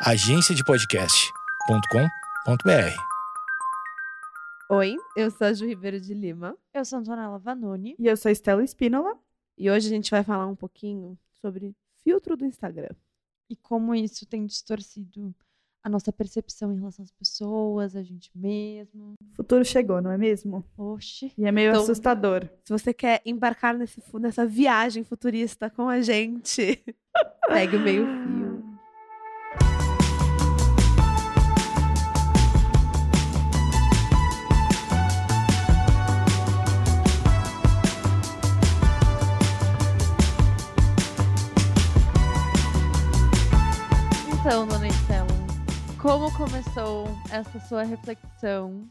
agenciadepodcast.com.br. Oi, eu sou a Ju Ribeiro de Lima Eu sou Antonella Vanoni E eu sou a Estela Espínola. e hoje a gente vai falar um pouquinho sobre filtro do Instagram. e como isso tem distorcido a nossa percepção em relação às pessoas, a gente mesmo. O futuro chegou, não é mesmo? Oxi. E é meio Então- assustador. Se você quer embarcar nesse, nessa viagem futurista com a gente, pegue o meio fio. Então, dona Estela, como começou essa sua reflexão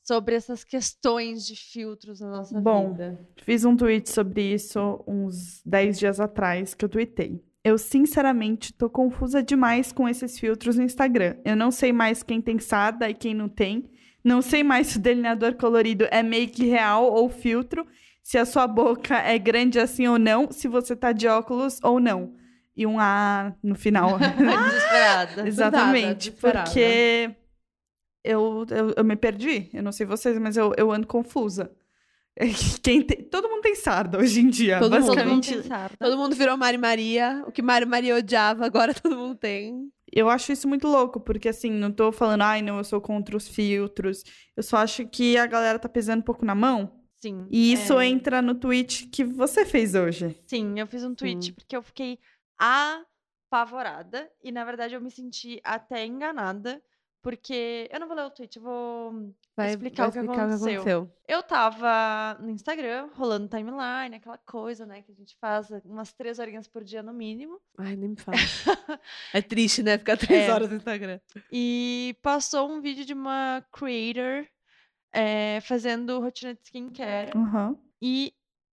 sobre essas questões de filtros na nossa Bom, vida? Fiz um tweet sobre isso uns 10 dias atrás que eu tuitei. Eu, sinceramente, tô confusa demais com esses filtros no Instagram. Eu não sei mais quem tem sada e quem não tem. Não sei mais se o delineador colorido é make real ou filtro. Se a sua boca é grande assim ou não. Se você tá de óculos ou não. E um A no final. Desesperada. Exatamente, desesperada. porque eu, eu, eu me perdi. Eu não sei vocês, mas eu, eu ando confusa. Quem tem- todo mundo tem sarda hoje em dia. Todo mundo basicamente, tem sarda. Todo mundo virou Mari Maria. O que Mari Maria odiava, agora todo mundo tem. eu acho isso muito louco, porque assim, não tô falando, ai, não, eu sou contra os filtros. Eu só acho que a galera tá pesando um pouco na mão. Sim. E isso é, entra no tweet que você fez hoje. Sim, eu fiz um tweet Sim. porque eu fiquei apavorada e, na verdade, eu me senti até enganada. Porque. Eu não vou ler o tweet, eu vou Vai explicar, vai o, que aconteceu. Eu tava no Instagram, rolando timeline, aquela coisa, né, que a gente faz umas três horinhas por dia no mínimo. Ai, nem me fala. é triste, né? Ficar três É. horas no Instagram. E passou um vídeo de uma creator eh, fazendo rotina de skincare. Aham. E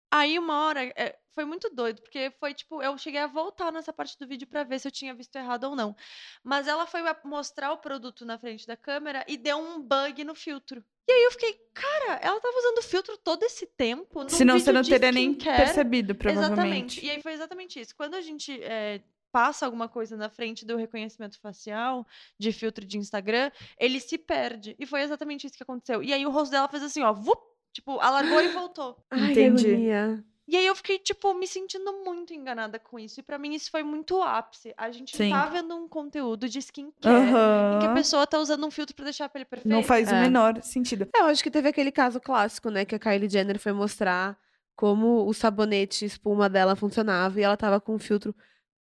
aí, uma hora, eh, foi muito doido, porque foi tipo, eu cheguei a voltar nessa parte do vídeo pra ver se eu tinha visto errado ou não. Mas ela foi mostrar o produto na frente da câmera e deu um bug no filtro. E aí eu fiquei, cara, ela tava usando filtro todo esse tempo. Senão você não teria nem percebido, provavelmente. Exatamente. E aí foi exatamente isso. Quando a gente eh, passa alguma coisa na frente do reconhecimento facial, de filtro de Instagram, ele se perde. E foi exatamente isso que aconteceu. E aí o rosto dela fez assim, ó, vup, tipo, alargou e voltou. Ai, Entendi. E aí eu fiquei, tipo, me sentindo muito enganada com isso. E pra mim isso foi muito o ápice. A gente Sim. tá vendo um conteúdo de skincare em que a pessoa tá usando um filtro pra deixar a pele perfeita. Não faz o É. menor sentido. É, eu acho que teve aquele caso clássico, né? Que a Kylie Jenner foi mostrar como o sabonete espuma dela funcionava e ela tava com um filtro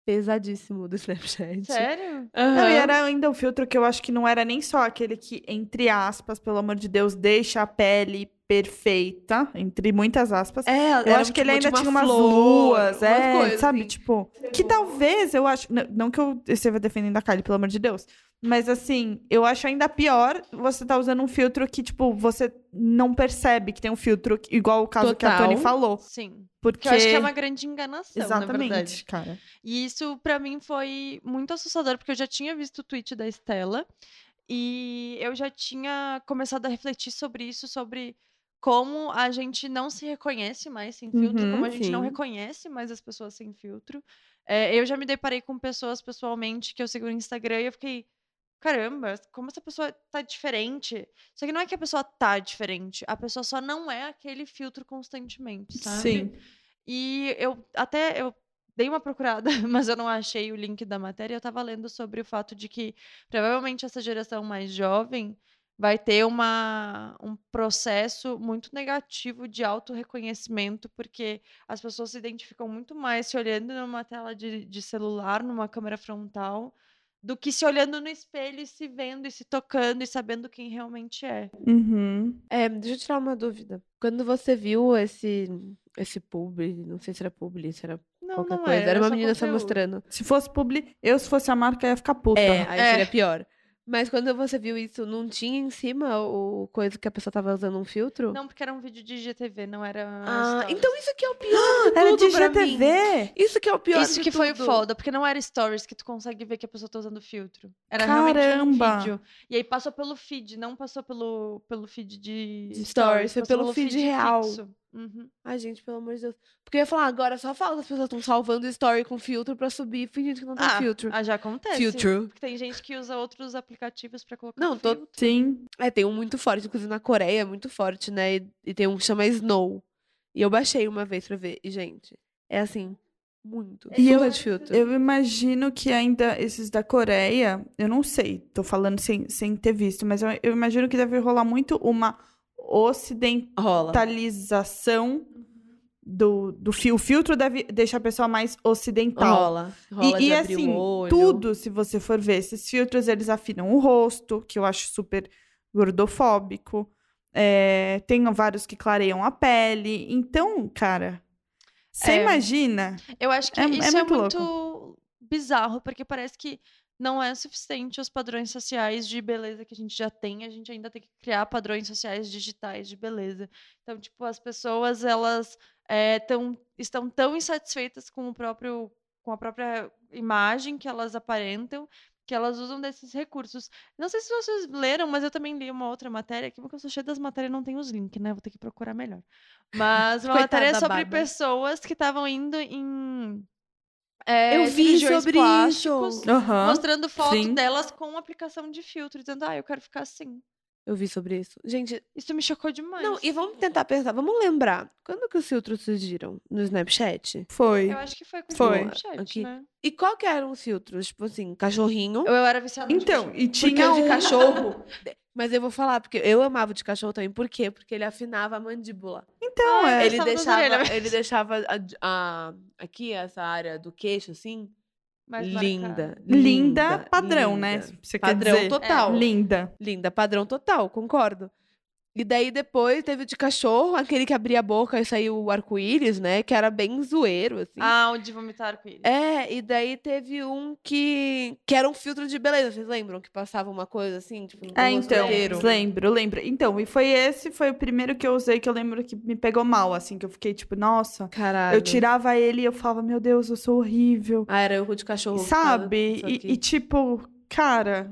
pesadíssimo do Snapchat. Sério? Aham. Não, e era ainda um filtro que eu acho que não era nem só aquele que, entre aspas, pelo amor de Deus, deixa a pele perfeita, entre muitas aspas. É, eu acho que ele tipo, ainda tinha umas flor, luas, é, coisas, sabe? assim. Tipo, que talvez eu acho. Não, não que eu esteja defendendo a Kylie, pelo amor de Deus. Mas assim, eu acho ainda pior você tá usando um filtro que, tipo, você não percebe que tem um filtro, igual o caso que a Total. Tony falou. Sim. Porque. Que eu acho que é uma grande enganação, na verdade. Exatamente, cara. E isso pra mim foi muito assustador, porque eu já tinha visto o tweet da Estela e eu já tinha começado a refletir sobre isso, sobre como a gente não se reconhece mais sem filtro, Uhum, como a gente não sim. reconhece mais as pessoas sem filtro. É, eu já me deparei com pessoas pessoalmente que eu sigo no Instagram e eu fiquei, caramba, como essa pessoa tá diferente. Só que não é que a pessoa tá diferente, a pessoa só não é aquele filtro constantemente, sabe? Sim. E eu até eu dei uma procurada, mas eu não achei o link da matéria. Eu tava lendo sobre o fato de que provavelmente essa geração mais jovem vai ter uma, um processo muito negativo de autorreconhecimento, porque as pessoas se identificam muito mais se olhando numa tela de, de celular, numa câmera frontal, do que se olhando no espelho e se vendo e se tocando e sabendo quem realmente é. Uhum. É, deixa eu tirar uma dúvida. Quando você viu esse, esse publi, não sei se era publi, se era Não, qualquer não coisa, era, era uma menina só conteúdo. mostrando. Se fosse publi, eu se fosse a marca ia ficar puta. É, aí É. seria pior. Mas quando você viu isso, não tinha em cima o coisa que a pessoa tava usando um filtro? Não, porque era um vídeo de GTV, não era. Ah, stories. então isso que é o pior de Era tudo de. GTV. Isso que é o pior Isso de que foi tudo. foda, porque não era stories que tu consegue ver que a pessoa tá usando filtro. Era realmente Caramba! um vídeo. E aí passou pelo feed, não passou pelo, pelo feed de, De stories, foi passou pelo feed real. fixo. Uhum. Ai, gente, pelo amor de Deus. Porque eu ia falar, agora só fala que as pessoas estão salvando story com filtro pra subir fingindo que não tem Ah, filtro. ah, já acontece. Filtro. Porque tem gente que usa outros aplicativos pra colocar Não, tô- filtro. Sim. É, tem um muito forte, inclusive na Coreia é muito forte, né? E, e tem um que chama Snow. E eu baixei uma vez pra ver. E, gente, é assim, muito. E eu- de filtro. Eu imagino que ainda esses da Coreia, eu não sei, tô falando sem, sem ter visto, mas eu, eu imagino que deve rolar muito uma. Ocidentalização do, do fio. O filtro deve deixar a pessoa mais ocidental. Rola. Rola E, e assim, tudo, se você for ver, esses filtros, eles afinam o rosto, que eu acho super gordofóbico. É, tem vários que clareiam a pele. Então, cara, você É. imagina? Eu acho que É- é isso é muito muito, bizarro, porque parece que não é suficiente os padrões sociais de beleza que a gente já tem, a gente ainda tem que criar padrões sociais digitais de beleza. Então, tipo, as pessoas, elas é, tão, estão tão insatisfeitas com o próprio com a própria imagem que elas aparentam, que elas usam desses recursos. Não sei se vocês leram, mas eu também li uma outra matéria, que porque eu sou cheia das matérias e não tem os links, né? Vou ter que procurar melhor. Mas uma matéria sobre pessoas que estavam indo em é, Eu vi sobre plásticos, isso. Aham. mostrando foto sim. delas com aplicação de filtro, dizendo, ah, eu quero ficar assim. Eu vi sobre isso. Gente, Isso me chocou demais. não, e vamos tentar pensar, vamos lembrar. Quando que os filtros surgiram? No Snapchat? Foi. Eu acho que foi com Foi. o Snapchat, Aqui. né? E qual que eram os filtros? Tipo assim, cachorrinho. Eu, eu era viciada no Então, e Porque tinha de um- cachorro. Mas eu vou falar, porque eu amava o de cachorro também. Por quê? Porque ele afinava a mandíbula. Então, Ah, é. ele deixava, orelhas. ele deixava a, a- aqui, essa área do queixo, assim, Mais linda, marcada. Linda, padrão, né? linda. Você quer Padrão dizer? total. Linda. Linda, padrão total, concordo. E daí depois teve o de cachorro, aquele que abria a boca e saiu o arco-íris, né? Que era bem zoeiro, assim. Ah, o de vomitar ele. É, e daí teve um que, que era um filtro de beleza, vocês lembram? Que passava uma coisa assim, tipo, no É, rosto então, inteiro? lembro, lembro. Então, e foi esse, foi o primeiro que eu usei que eu lembro que me pegou mal, assim, que eu fiquei tipo, nossa. Caralho. Eu tirava ele e eu falava, meu Deus, eu sou horrível. Ah, era o de cachorro. Sabe? E, e, tipo, cara,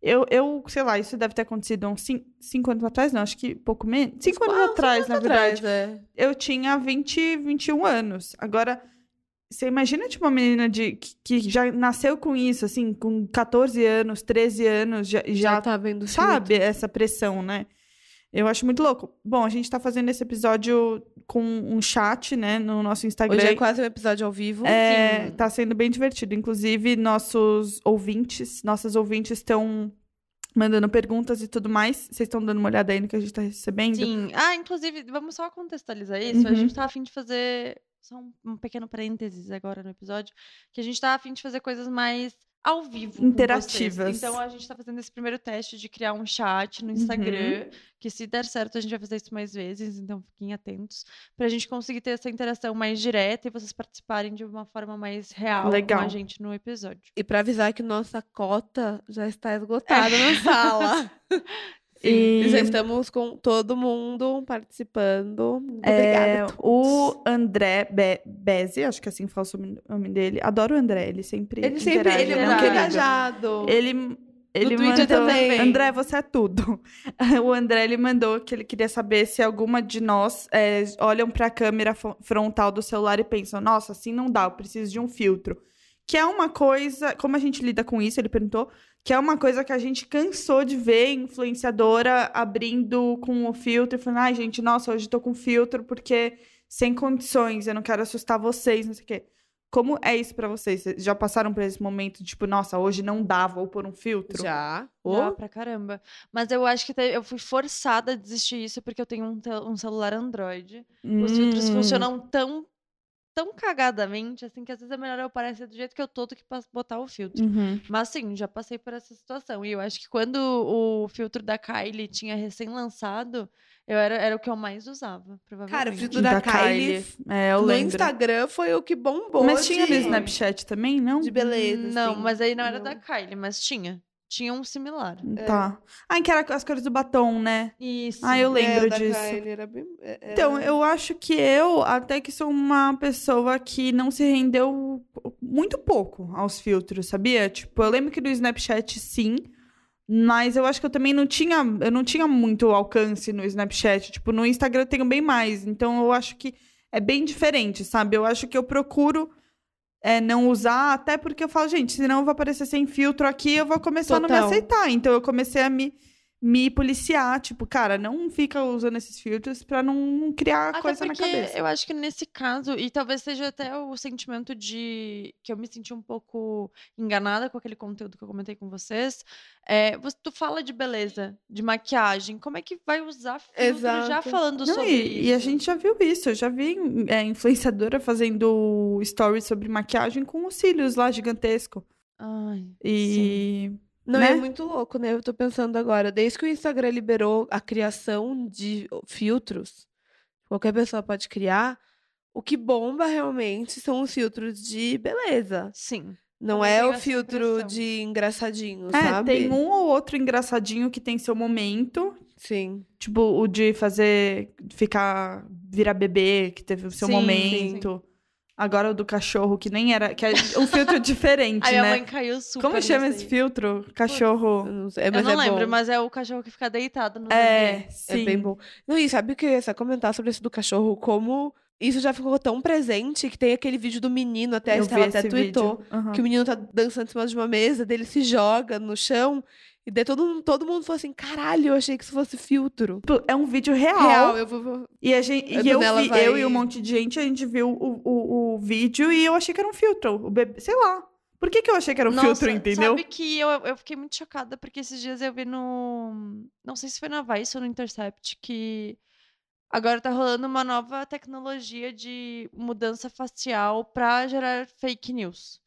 eu, eu, sei lá, isso deve ter acontecido uns cin- cinco anos atrás, não, acho que pouco menos. Cinco anos Ah, atrás, na anos verdade. atrás, é. Eu tinha 20, 21 anos. Agora, você imagina, tipo, uma menina de, que, que já nasceu com isso, assim, com 14 anos, 13 anos, já, Já, já tá vendo sabe essa pressão, né? Eu acho muito louco. Bom, a gente tá fazendo esse episódio com um chat, né, no nosso Instagram. Hoje é quase um episódio ao vivo. É, tá sendo bem divertido. Inclusive, nossos ouvintes, nossas ouvintes estão mandando perguntas e tudo mais. Vocês estão dando uma olhada aí no que a gente tá recebendo? Sim. Ah, inclusive, vamos só contextualizar isso. A Uhum. gente tá afim de fazer. Só um, um pequeno parênteses agora no episódio. Que a gente tá afim de fazer coisas mais ao vivo. Interativas. Então a gente tá fazendo esse primeiro teste de criar um chat no Instagram. Que se der certo, a gente vai fazer isso mais vezes. Então fiquem atentos. Pra gente conseguir ter essa interação mais direta e vocês participarem de uma forma mais real Legal. com a gente no episódio. E pra avisar que nossa cota já está esgotada na sala. E- E já estamos com todo mundo participando. É, obrigada. todos. o André Be Bezzi, acho que assim fala o sobrenome dele. Adoro o André, ele sempre Ele sempre ele é muito engajado. Ele, ele Twitter mandou, também. André, você é tudo. O André, ele mandou que ele queria saber se alguma de nós é, olham para a câmera frontal do celular e pensam, nossa, assim não dá, eu preciso de um filtro. Que é uma coisa, como a gente lida com isso, ele perguntou, que é uma coisa que a gente cansou de ver influenciadora abrindo com o filtro e falando, ai, gente, nossa, hoje tô com filtro porque sem condições, eu não quero assustar vocês, não sei o quê. Como é isso pra vocês? Vocês já passaram por esse momento, tipo, nossa, hoje não dá, vou pôr um filtro? Já. Já, Ô, pra caramba. Mas eu acho que te- eu fui forçada a desistir isso porque eu tenho um, um celular Android. Os filtros Hum. funcionam tão, tão cagadamente, assim, que às vezes é melhor eu aparecer do jeito que eu tô do que botar o filtro. Uhum. Mas sim, já passei por essa situação. E eu acho que quando o filtro da Kylie tinha recém-lançado, eu era, era o que eu mais usava, provavelmente. Cara, o filtro da, Kylie, É, eu no lembro. Instagram foi o que bombou. Mas tinha no de- Snapchat também, não? De beleza. Não, assim. mas aí não era Não. da Kylie, mas tinha. Tinha um similar. Tá. Ah, que era as cores do batom, né? Isso. Ah, eu É, lembro da disso. Kylie era bem- é- era- Então, eu acho que eu até que sou uma pessoa que não se rendeu muito pouco aos filtros, sabia? Tipo, eu lembro que no Snapchat, sim, Mas eu acho que eu também não tinha, eu não tinha muito alcance no Snapchat. Tipo, no Instagram eu tenho bem mais. Então eu acho que é bem diferente, sabe? Eu acho que eu procuro é, não usar, até porque eu falo, gente, senão eu vou aparecer sem filtro aqui, eu vou começar a não me Total. aceitar. Então eu comecei a me, me policiar, tipo, cara, não fica usando esses filtros pra não criar Até coisa na cabeça. eu acho que nesse caso, e talvez seja até o sentimento de que eu me senti um pouco enganada com aquele conteúdo que eu comentei com vocês. É, você, tu fala de beleza, de maquiagem, como é que vai usar filtro já Exato. falando Não, sobre e, e a isso? gente já viu isso. Eu já vi é, influenciadora fazendo stories sobre maquiagem com os cílios lá gigantesco. Ai, E. Não, né? é muito louco, né? Eu tô pensando agora, desde que o Instagram liberou a criação de filtros, qualquer pessoa pode criar, o que bomba realmente são os filtros de beleza. sim. Não é o filtro de engraçadinho, É, sabe? tem um ou outro engraçadinho que tem seu momento. Sim. Tipo, o de fazer. ficar. virar bebê, que teve o seu Sim, momento. Agora o do cachorro, que nem era. que é um filtro diferente, A minha né? mãe caiu super Como chama esse aí. filtro? Eu Cachorro. não, sei, Eu mas não é lembro, bom. mas é o cachorro que fica deitado no É, bebê. sim. É bem bom. Não, e sabe o que eu ia só comentar sobre esse do cachorro? Como isso já ficou tão presente que tem aquele vídeo do menino, até a Eu Estela até tweetou. Aham. que o menino tá dançando em cima de uma mesa, dele se joga no chão, e daí todo, mundo- todo mundo falou assim, caralho, eu achei que isso fosse filtro. É um vídeo real. Real, eu vou... E, a gente, e eu, vi, vai- eu e um monte de gente, a gente viu o, o, o vídeo e eu achei que era um filtro. O bebê, sei lá. Por que, que eu achei que era um Nossa, filtro, entendeu? Sabe que eu, eu fiquei muito chocada porque esses dias eu vi no. Não sei se foi na Vice ou no Intercept que agora tá rolando uma nova tecnologia de mudança facial pra gerar fake news.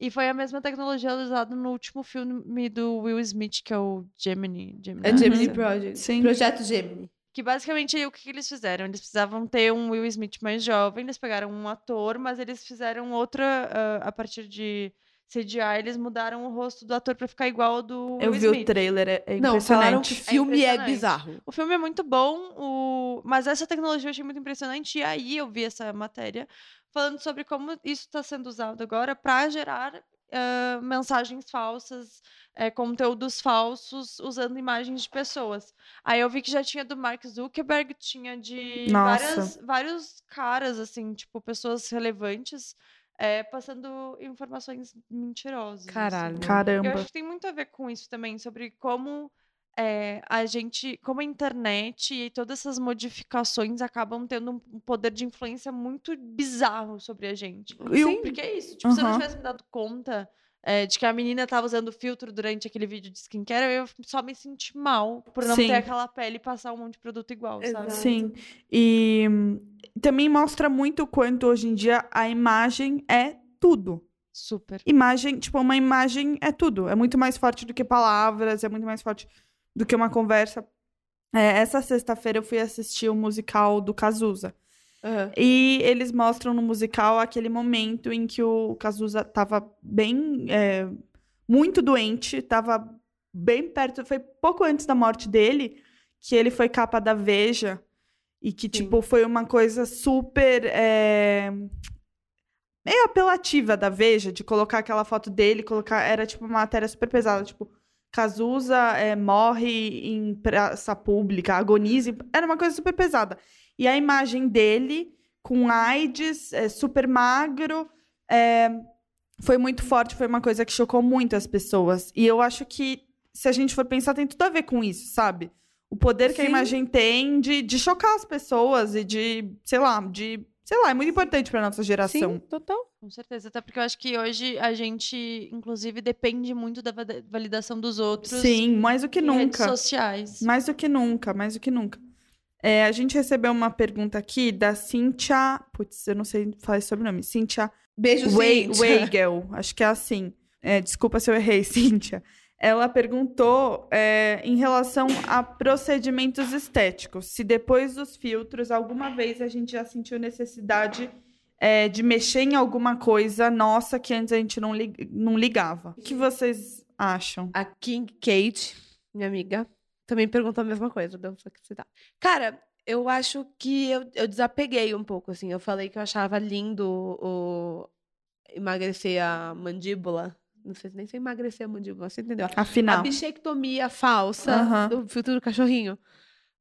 E foi a mesma tecnologia usada no último filme do Will Smith, que é o Gemini. Gemini É Gemini Uhum. Project. Sim. Projeto Gemini. Que basicamente o que, eles fizeram? Eles precisavam ter um Will Smith mais jovem, eles pegaram um ator, mas eles fizeram outra ah, a partir de CGI, eles mudaram o rosto do ator pra ficar igual ao do Eu Will vi Smith. o trailer, é, é Não, falaram que impressionante. filme é, impressionante. bizarro. O filme é muito bom, o... mas essa tecnologia eu achei muito impressionante. E aí eu vi essa matéria falando sobre como isso está sendo usado agora para gerar ah, mensagens falsas, eh, conteúdos falsos, usando imagens de pessoas. Aí eu vi que já tinha do Mark Zuckerberg, tinha de várias, vários caras, assim, tipo, pessoas relevantes, eh, passando informações mentirosas. assim. Caralho. Eu Caramba. acho que tem muito a ver com isso também, sobre como é, a gente, como a internet e todas essas modificações acabam tendo um poder de influência muito bizarro sobre a gente. E o- Sim. Porque é isso, tipo, se eu não tivesse me dado conta é, de que a menina tava usando filtro durante aquele vídeo de skincare, eu ia só me sentir mal por não Sim. ter aquela pele e passar um monte de produto igual, sabe? Sim. E hum, também mostra muito o quanto hoje em dia a imagem é tudo. Super. Imagem, tipo, uma imagem é tudo. É muito mais forte do que palavras, é muito mais forte do que uma conversa. É, essa sexta-feira eu fui assistir o musical do Cazuza. Aham. E eles mostram no musical aquele momento em que o Cazuza tava bem. é, muito doente, tava bem perto. Foi pouco antes da morte dele que ele foi capa da Veja. E que, tipo, foi uma coisa super. é, meio apelativa da Veja, de colocar aquela foto dele, colocar. Era, tipo, uma matéria super pesada. Tipo, Cazuza é, morre em praça pública, agoniza. em- Era uma coisa super pesada. E a imagem dele com AIDS, é, super magro, é, foi muito forte, foi uma coisa que chocou muito as pessoas. E eu acho que, se a gente for pensar, tem tudo a ver com isso, sabe? O poder que a Sim. imagem tem de, de chocar as pessoas e de, sei lá, de. Sei lá, é muito importante pra nossa geração. Sim, total. Com certeza. Até porque eu acho que hoje a gente, inclusive, depende muito da va- validação dos outros. Sim, mais do que em nunca. redes sociais. Mais do que nunca, mais do que nunca. É, a gente recebeu uma pergunta aqui da Cíntia. Putz, eu não sei falar esse sobrenome. Cíntia Beijo. Weigel, acho que é assim. É, desculpa se eu errei, Cíntia. Ela perguntou é, em relação a procedimentos estéticos. Se depois dos filtros, alguma vez a gente já sentiu necessidade é, de mexer em alguma coisa nossa que antes a gente não, lig- não ligava. O que vocês acham? A King Kate, minha amiga, também perguntou a mesma coisa. Deu só que citar. Cara, eu acho que eu, eu desapeguei um pouco, assim. Eu falei que eu achava lindo o emagrecer a mandíbula, Não sei nem se emagrecer a mandíbula, você entendeu? A Afinal. bichectomia falsa Aham. do filtro do cachorrinho.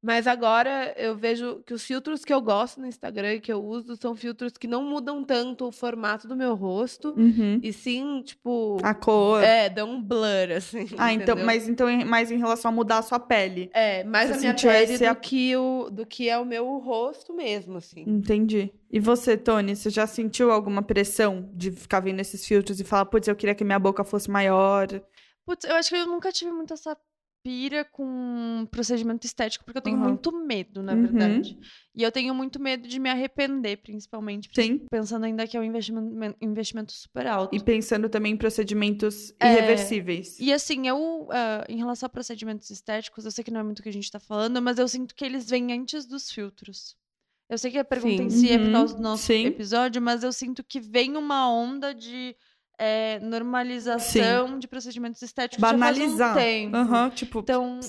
Mas agora eu vejo que os filtros que eu gosto no Instagram e que eu uso são filtros que não mudam tanto o formato do meu rosto. Uhum. E sim, tipo. A cor. É, dão um blur, assim. ah, então, entendeu? mas então em- mais em relação a mudar a sua pele. É, mais Você a minha pele do, a- que o, do que é o meu rosto mesmo, assim. Entendi. E você, Tony, você já sentiu alguma pressão de ficar vendo esses filtros e falar, putz, eu queria que minha boca fosse maior? Putz, eu acho que eu nunca tive muito essa pira com procedimento estético, porque eu tenho Aham. muito medo, na Uhum. verdade. E eu tenho muito medo de me arrepender, principalmente. Sim. Pensando ainda que é um investimento, investimento super alto. E pensando também em procedimentos É, irreversíveis. E assim, eu, ah, em relação a procedimentos estéticos, eu sei que não é muito o que a gente tá falando, mas eu sinto que eles vêm antes dos filtros. Eu sei que a pergunta em Sim. si é por Uhum, causa do nosso sim. episódio, mas eu sinto que vem uma onda de eh, normalização de procedimentos estéticos já Banalizar. faz um tempo. Aham, tipo, Então,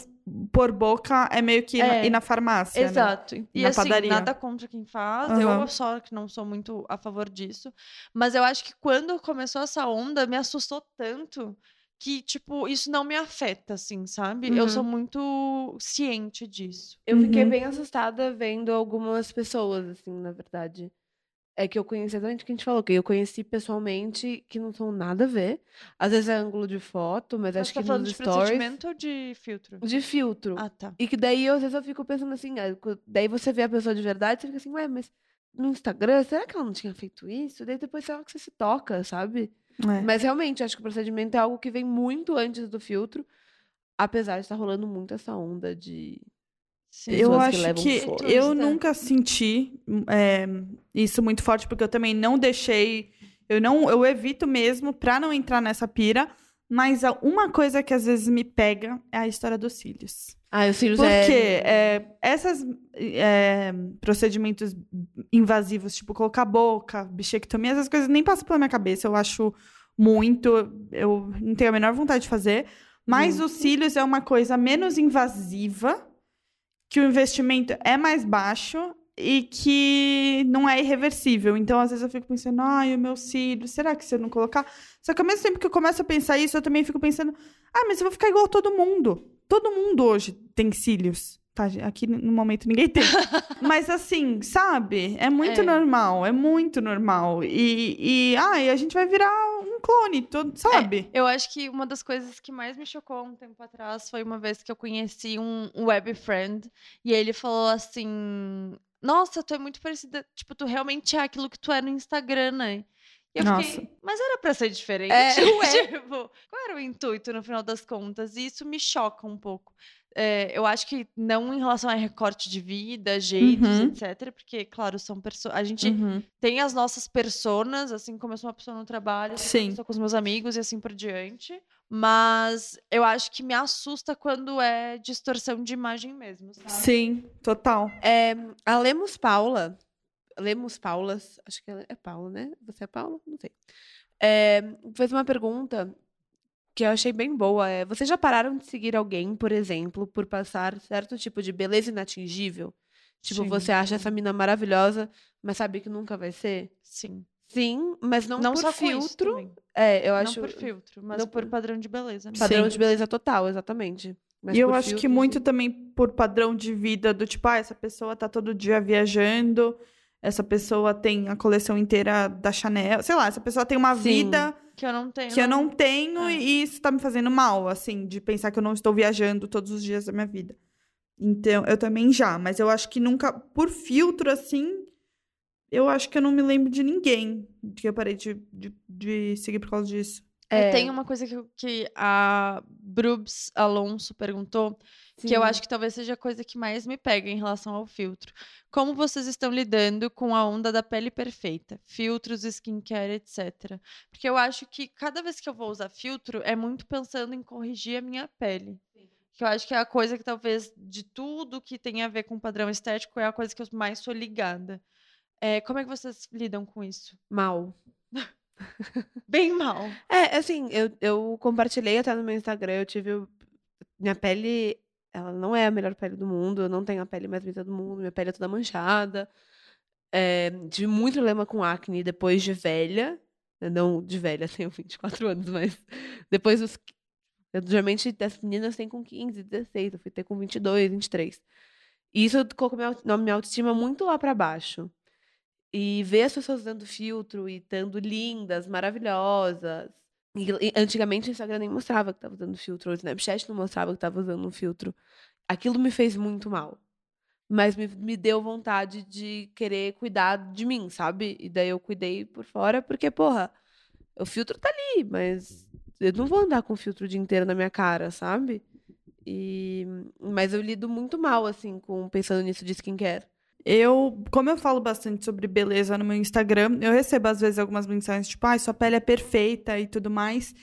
por boca é meio que ir na- É. ir na farmácia, né? Exato. E Na assim, padaria. nada contra quem faz. Aham. Eu só que não sou muito a favor disso. Mas eu acho que quando começou essa onda, me assustou tanto que, tipo, isso não me afeta, assim, sabe? Eu sou Uhum. muito ciente disso. Eu fiquei Uhum. bem assustada vendo algumas pessoas, assim, na verdade. É que eu conheci exatamente o que a gente falou, que eu conheci pessoalmente que não são nada a ver. Às vezes é ângulo de foto, mas Mas acho tá que falando nos de stories. procedimento ou de filtro? De filtro. Ah, tá. E que daí, eu, às vezes, eu fico pensando assim, ah, daí você vê a pessoa de verdade, você fica assim, ué, mas no Instagram, será que ela não tinha feito isso? Daí depois será que você se toca, sabe? É. Mas realmente, acho que o procedimento é algo que vem muito antes do filtro, apesar de estar rolando muito essa onda de. Eu que acho levam que força. eu nunca senti é, isso muito forte, porque eu também não deixei. Eu não, eu evito mesmo pra não entrar nessa pira. Mas uma coisa que às vezes me pega é a história dos cílios. Ah, os cílios Porque é... é, esses procedimentos invasivos, tipo colocar boca, bichectomia, essas coisas nem passam pela minha cabeça. Eu acho muito. Eu não tenho a menor vontade de fazer. Mas os cílios é uma coisa menos invasiva, que o investimento é mais baixo e que não é irreversível. Então, às vezes, eu fico pensando, ai, o meu cílio, será que se eu não colocar? Só que ao mesmo tempo que eu começo a pensar isso, eu também fico pensando, ah, mas eu vou ficar igual a todo mundo. Todo mundo hoje tem cílios. Tá, aqui no momento ninguém tem. Mas assim, sabe? É muito É. normal, é muito normal. E, e ai, a gente vai virar um clone, todo, sabe? Eu acho que uma das coisas que mais me chocou um tempo atrás foi uma vez que eu conheci um web friend e ele falou assim: Nossa, tu é muito parecida. Tipo, tu realmente é aquilo que tu é no Instagram, né? E eu fiquei, mas era pra ser diferente. É, ué. tipo, qual era o intuito no final das contas? E isso me choca um pouco. É, eu acho que não em relação a recorte de vida, jeitos, Uhum. etc. Porque, claro, são pessoas. A gente Uhum. tem as nossas personas, assim como eu sou uma pessoa no trabalho, assim como Sim. eu sou com os meus amigos e assim por diante. Mas eu acho que me assusta quando é distorção de imagem mesmo, sabe? Sim, total. É, a Lemos Paula, Lemos Paulas, acho que ela é Paula, né? Você é Paula? Não sei. É, fez uma pergunta que eu achei bem boa. É, vocês já pararam de seguir alguém, por exemplo, por passar certo tipo de beleza inatingível? Tipo, Sim. você acha essa mina maravilhosa, mas sabe que nunca vai ser? Sim. Sim, mas não, Não, por filtro. É, eu Não acho. por filtro, mas não por por- padrão de beleza. Né? Padrão Sim. de beleza total, exatamente. Mas e eu acho que filtro, muito sim. também por padrão de vida, do tipo, ah, essa pessoa tá todo dia viajando, essa pessoa tem a coleção inteira da Chanel, sei lá, essa pessoa tem uma Sim. vida Que eu não tenho. que eu não tenho É. e isso tá me fazendo mal, assim, de pensar que eu não estou viajando todos os dias da minha vida. Então, eu também já, mas eu acho que nunca, por filtro, assim, eu acho que eu não me lembro de ninguém que eu parei de, de, de seguir por causa disso. É, Tem uma coisa que, que a Brubs Alonso perguntou, que eu sim. acho que talvez seja a coisa que mais me pega em relação ao filtro. Como vocês estão lidando com a onda da pele perfeita? Filtros, skincare, etc. Porque eu acho que cada vez que eu vou usar filtro, é muito pensando em corrigir a minha pele. Que eu acho que é a coisa que talvez de tudo que tem a ver com padrão estético é a coisa que eu mais sou ligada. É, como é que vocês lidam com isso? Mal. Bem mal. É, assim, eu, eu compartilhei até no meu Instagram, eu tive. Minha pele, ela não é a melhor pele do mundo, eu não tenho a pele mais bonita do mundo, minha pele é toda manchada. É, tive muito problema com acne depois de velha. né, Não de velha, tenho 24 anos, mas depois dos. eu, geralmente as meninas têm com 15, 16, eu fui ter com 22, 23. E isso colocou minha, minha autoestima muito lá pra baixo. E ver as pessoas usando filtro e estando lindas, maravilhosas. E, antigamente o Instagram nem mostrava que tava usando filtro, o Snapchat não mostrava que tava usando um filtro. Aquilo me fez muito mal. Mas me, me deu vontade de querer cuidar de mim, sabe? E daí eu cuidei por fora, porque, porra, o filtro tá ali, mas eu não vou andar com filtro o dia inteiro na minha cara, sabe? E, mas eu lido muito mal, assim, com pensando nisso de skincare. Eu, como eu falo bastante sobre beleza no meu Instagram, eu recebo às vezes algumas mensagens tipo, ai, sua pele é perfeita e tudo mais.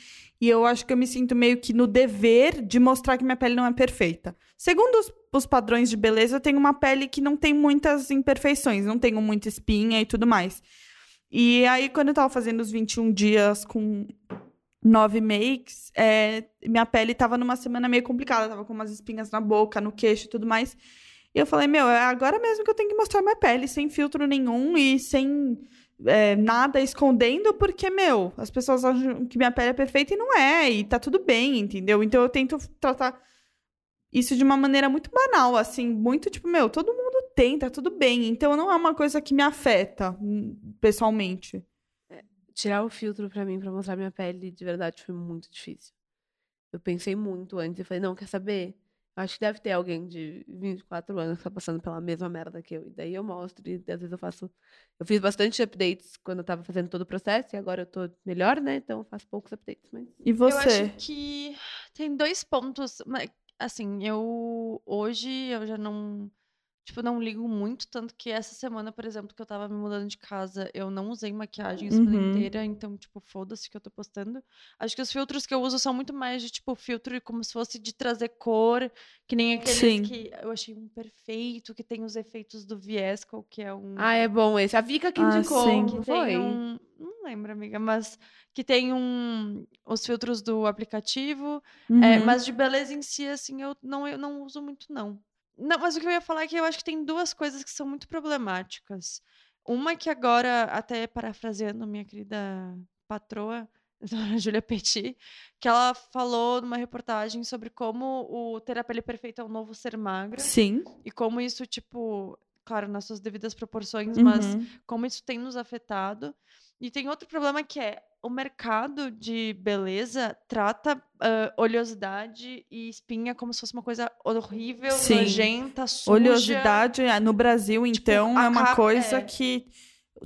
E eu acho que eu me sinto meio que no dever de mostrar que minha pele não é perfeita. Segundo os, os padrões de beleza, eu tenho uma pele que não tem muitas imperfeições, não tenho muita espinha e tudo mais. E aí, quando eu tava fazendo os 21 dias com nove makes, é, minha pele tava numa semana meio complicada, tava com umas espinhas na boca, no queixo e tudo mais. E eu falei, meu, é agora mesmo que eu tenho que mostrar minha pele, sem filtro nenhum e sem é, nada escondendo, porque, meu, as pessoas acham que minha pele é perfeita e não é, e tá tudo bem, entendeu? Então eu tento tratar isso de uma maneira muito banal, assim, muito tipo, meu, todo mundo tem, tá tudo bem. Então não é uma coisa que me afeta hum, pessoalmente. Tirar o filtro pra mim, pra mostrar minha pele, de verdade, foi muito difícil. Eu pensei muito antes e falei, não, quer saber? Acho que deve ter alguém de 24 anos que tá passando pela mesma merda que eu. E daí eu mostro, e às vezes eu faço. Eu fiz bastante updates quando eu tava fazendo todo o processo, e agora eu tô melhor, né? Então eu faço poucos updates. Mas... E Eu você? acho que tem dois pontos. mas, Assim, eu hoje eu já não. Tipo, não ligo muito, tanto que essa semana, por exemplo, que eu tava me mudando de casa, eu não usei maquiagem a semana Uhum. inteira, então, tipo, foda-se que eu tô postando. Acho que os filtros que eu uso são muito mais de, tipo, filtro como se fosse de trazer cor, que nem aqueles Sim. que eu achei um perfeito, que tem os efeitos do Viesco, que é um. Ah, é bom esse. A Vika que Ah, indicou, sim. não que foi? tem um. Não lembro, amiga, mas que tem um. Os filtros do aplicativo. É, Uhum. mas de beleza em si, assim, eu não, eu não uso muito, não. Não, mas o que eu ia falar é que eu acho que tem duas coisas que são muito problemáticas. Uma que agora, até parafraseando minha querida patroa, dona Júlia Petit, que ela falou numa reportagem sobre como o ter a pele perfeita é o novo ser magra. Sim. E como isso, tipo, claro, nas suas devidas proporções, mas Uhum. como isso tem nos afetado. E tem outro problema que é o mercado de beleza trata ah, oleosidade e espinha como se fosse uma coisa horrível, Sim. nojenta, suja. Oleosidade ah, no Brasil, então, a é uma coisa é. que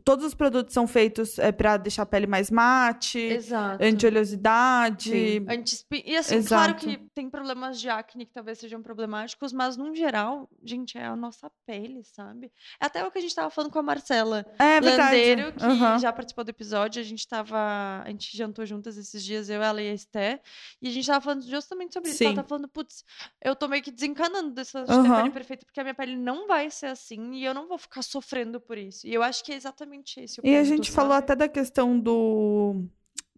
todos os produtos são feitos é, para deixar a pele mais mate, Exato. anti-oleosidade. Anti-espinha. E assim, claro Exato. que tem problemas de acne que talvez sejam problemáticos, mas num geral, gente, é a nossa pele, sabe? É até o que a gente tava falando com a Marcela. É verdade. Landeiro, que Aham. já participou do episódio, a gente tava. A gente jantou juntas esses dias, eu, ela e a Esté. E a gente tava falando justamente sobre isso. Ela Sim. tá falando, putz, eu tô meio que desencanando dessa Aham. pele perfeita, porque a minha pele não vai ser assim e eu não vou ficar sofrendo por isso. E eu acho que é exatamente esse o E a gente falou sabe? até da questão do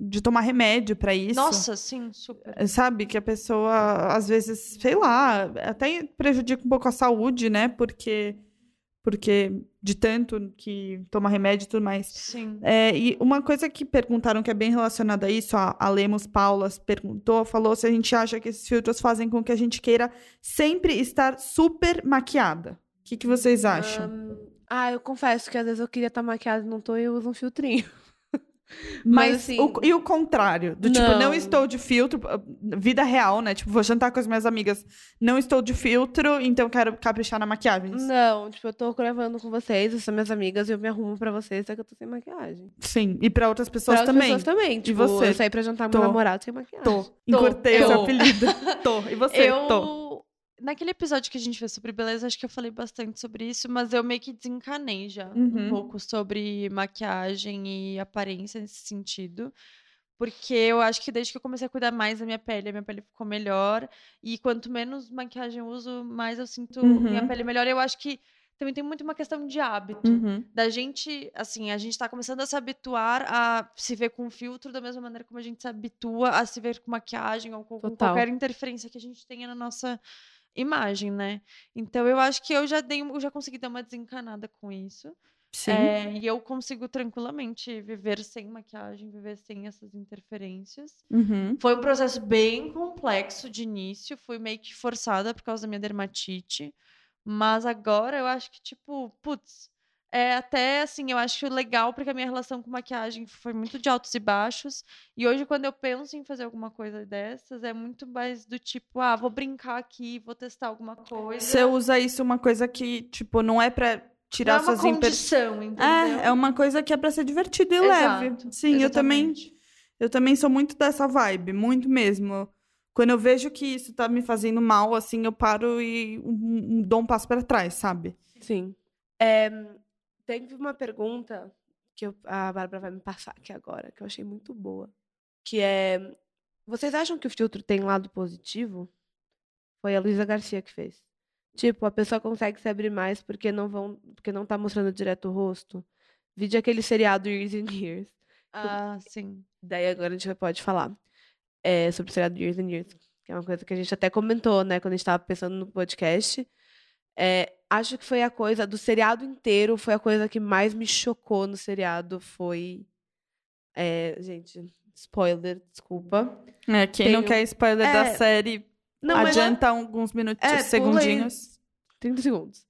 de tomar remédio para isso. Nossa, sim, super. Sabe, que a pessoa, às vezes, sei lá, até prejudica um pouco a saúde, né? Porque, porque de tanto que toma remédio e tudo mais. Sim. É, e uma coisa que perguntaram que é bem relacionada a isso, a, a Lemos Paulas perguntou, falou se a gente acha que esses filtros fazem com que a gente queira sempre estar super maquiada. O que, que vocês acham? Ahn, ah, eu confesso que às vezes eu queria estar maquiada e não tô e eu uso um filtrinho. Mas, mas, assim- o- e o contrário? Do tipo, não Não. estou de filtro, vida real, né? Tipo, vou jantar com as minhas amigas, não estou de filtro, então quero caprichar na maquiagem. Não, tipo, eu tô gravando com vocês, são minhas amigas e eu me arrumo pra vocês, só que eu tô sem maquiagem. Sim, e para outras pessoas Pra outras também. pessoas também. Tipo, você? eu saí pra jantar com meu namorado sem maquiagem. Tô. Encurtei o seu apelido. Tô. E você? Eu. Tô. Naquele episódio que a gente fez sobre beleza, acho que eu falei bastante sobre isso, mas eu meio que desencanei já Uhum. um pouco sobre maquiagem e aparência nesse sentido. Porque eu acho que desde que eu comecei a cuidar mais da minha pele, a minha pele ficou melhor. E quanto menos maquiagem eu uso, mais eu sinto minha Uhum. pele melhor. Eu acho que também tem muito uma questão de hábito. Uhum. Da gente, assim, a gente tá começando a se habituar a se ver com filtro da mesma maneira como a gente se habitua a se ver com maquiagem ou com, com qualquer interferência que a gente tenha na nossa imagem, né? Então eu acho que eu já dei, eu já consegui dar uma desencanada com isso. Sim. É, e eu consigo tranquilamente viver sem maquiagem, viver sem essas interferências. Uhum. Foi um processo bem complexo de início, fui meio que forçada por causa da minha dermatite. Mas agora eu acho que, tipo, putz, é até assim, eu acho legal porque a minha relação com maquiagem foi muito de altos e baixos. E hoje, quando eu penso em fazer alguma coisa dessas, é muito mais do tipo, ah, vou brincar aqui, vou testar alguma coisa. Você usa isso uma coisa que, tipo, não é pra Não tirar é uma suas entendeu? É, é uma coisa que é pra ser divertido e leve. Exato, Sim, eu também, exatamente. eu também sou muito dessa vibe, muito mesmo. Quando eu vejo que isso tá me fazendo mal, assim, eu paro e um, um- dou um passo pra trás, sabe? Sim. É, teve uma pergunta que eu- a Bárbara vai me passar aqui agora, que eu achei muito boa. Que é: Vocês acham que o filtro tem lado positivo? Foi a Luísa Garcia que fez. Tipo, a pessoa consegue se abrir mais porque não vão, porque não tá mostrando direto o rosto. Vide aquele seriado Years and Years. Ah, sim. Daí agora a gente pode falar é, sobre o seriado Years and Years, que é uma coisa que a gente até comentou, né, quando a gente tava pensando no podcast. É, acho que foi a coisa do seriado inteiro, foi a coisa que mais me chocou no seriado, foi... é, gente, spoiler, desculpa. É, quem não Tenho- quer spoiler da É, série, Não, mas adianta alguns minutos, É, segundinhos. 30 segundos.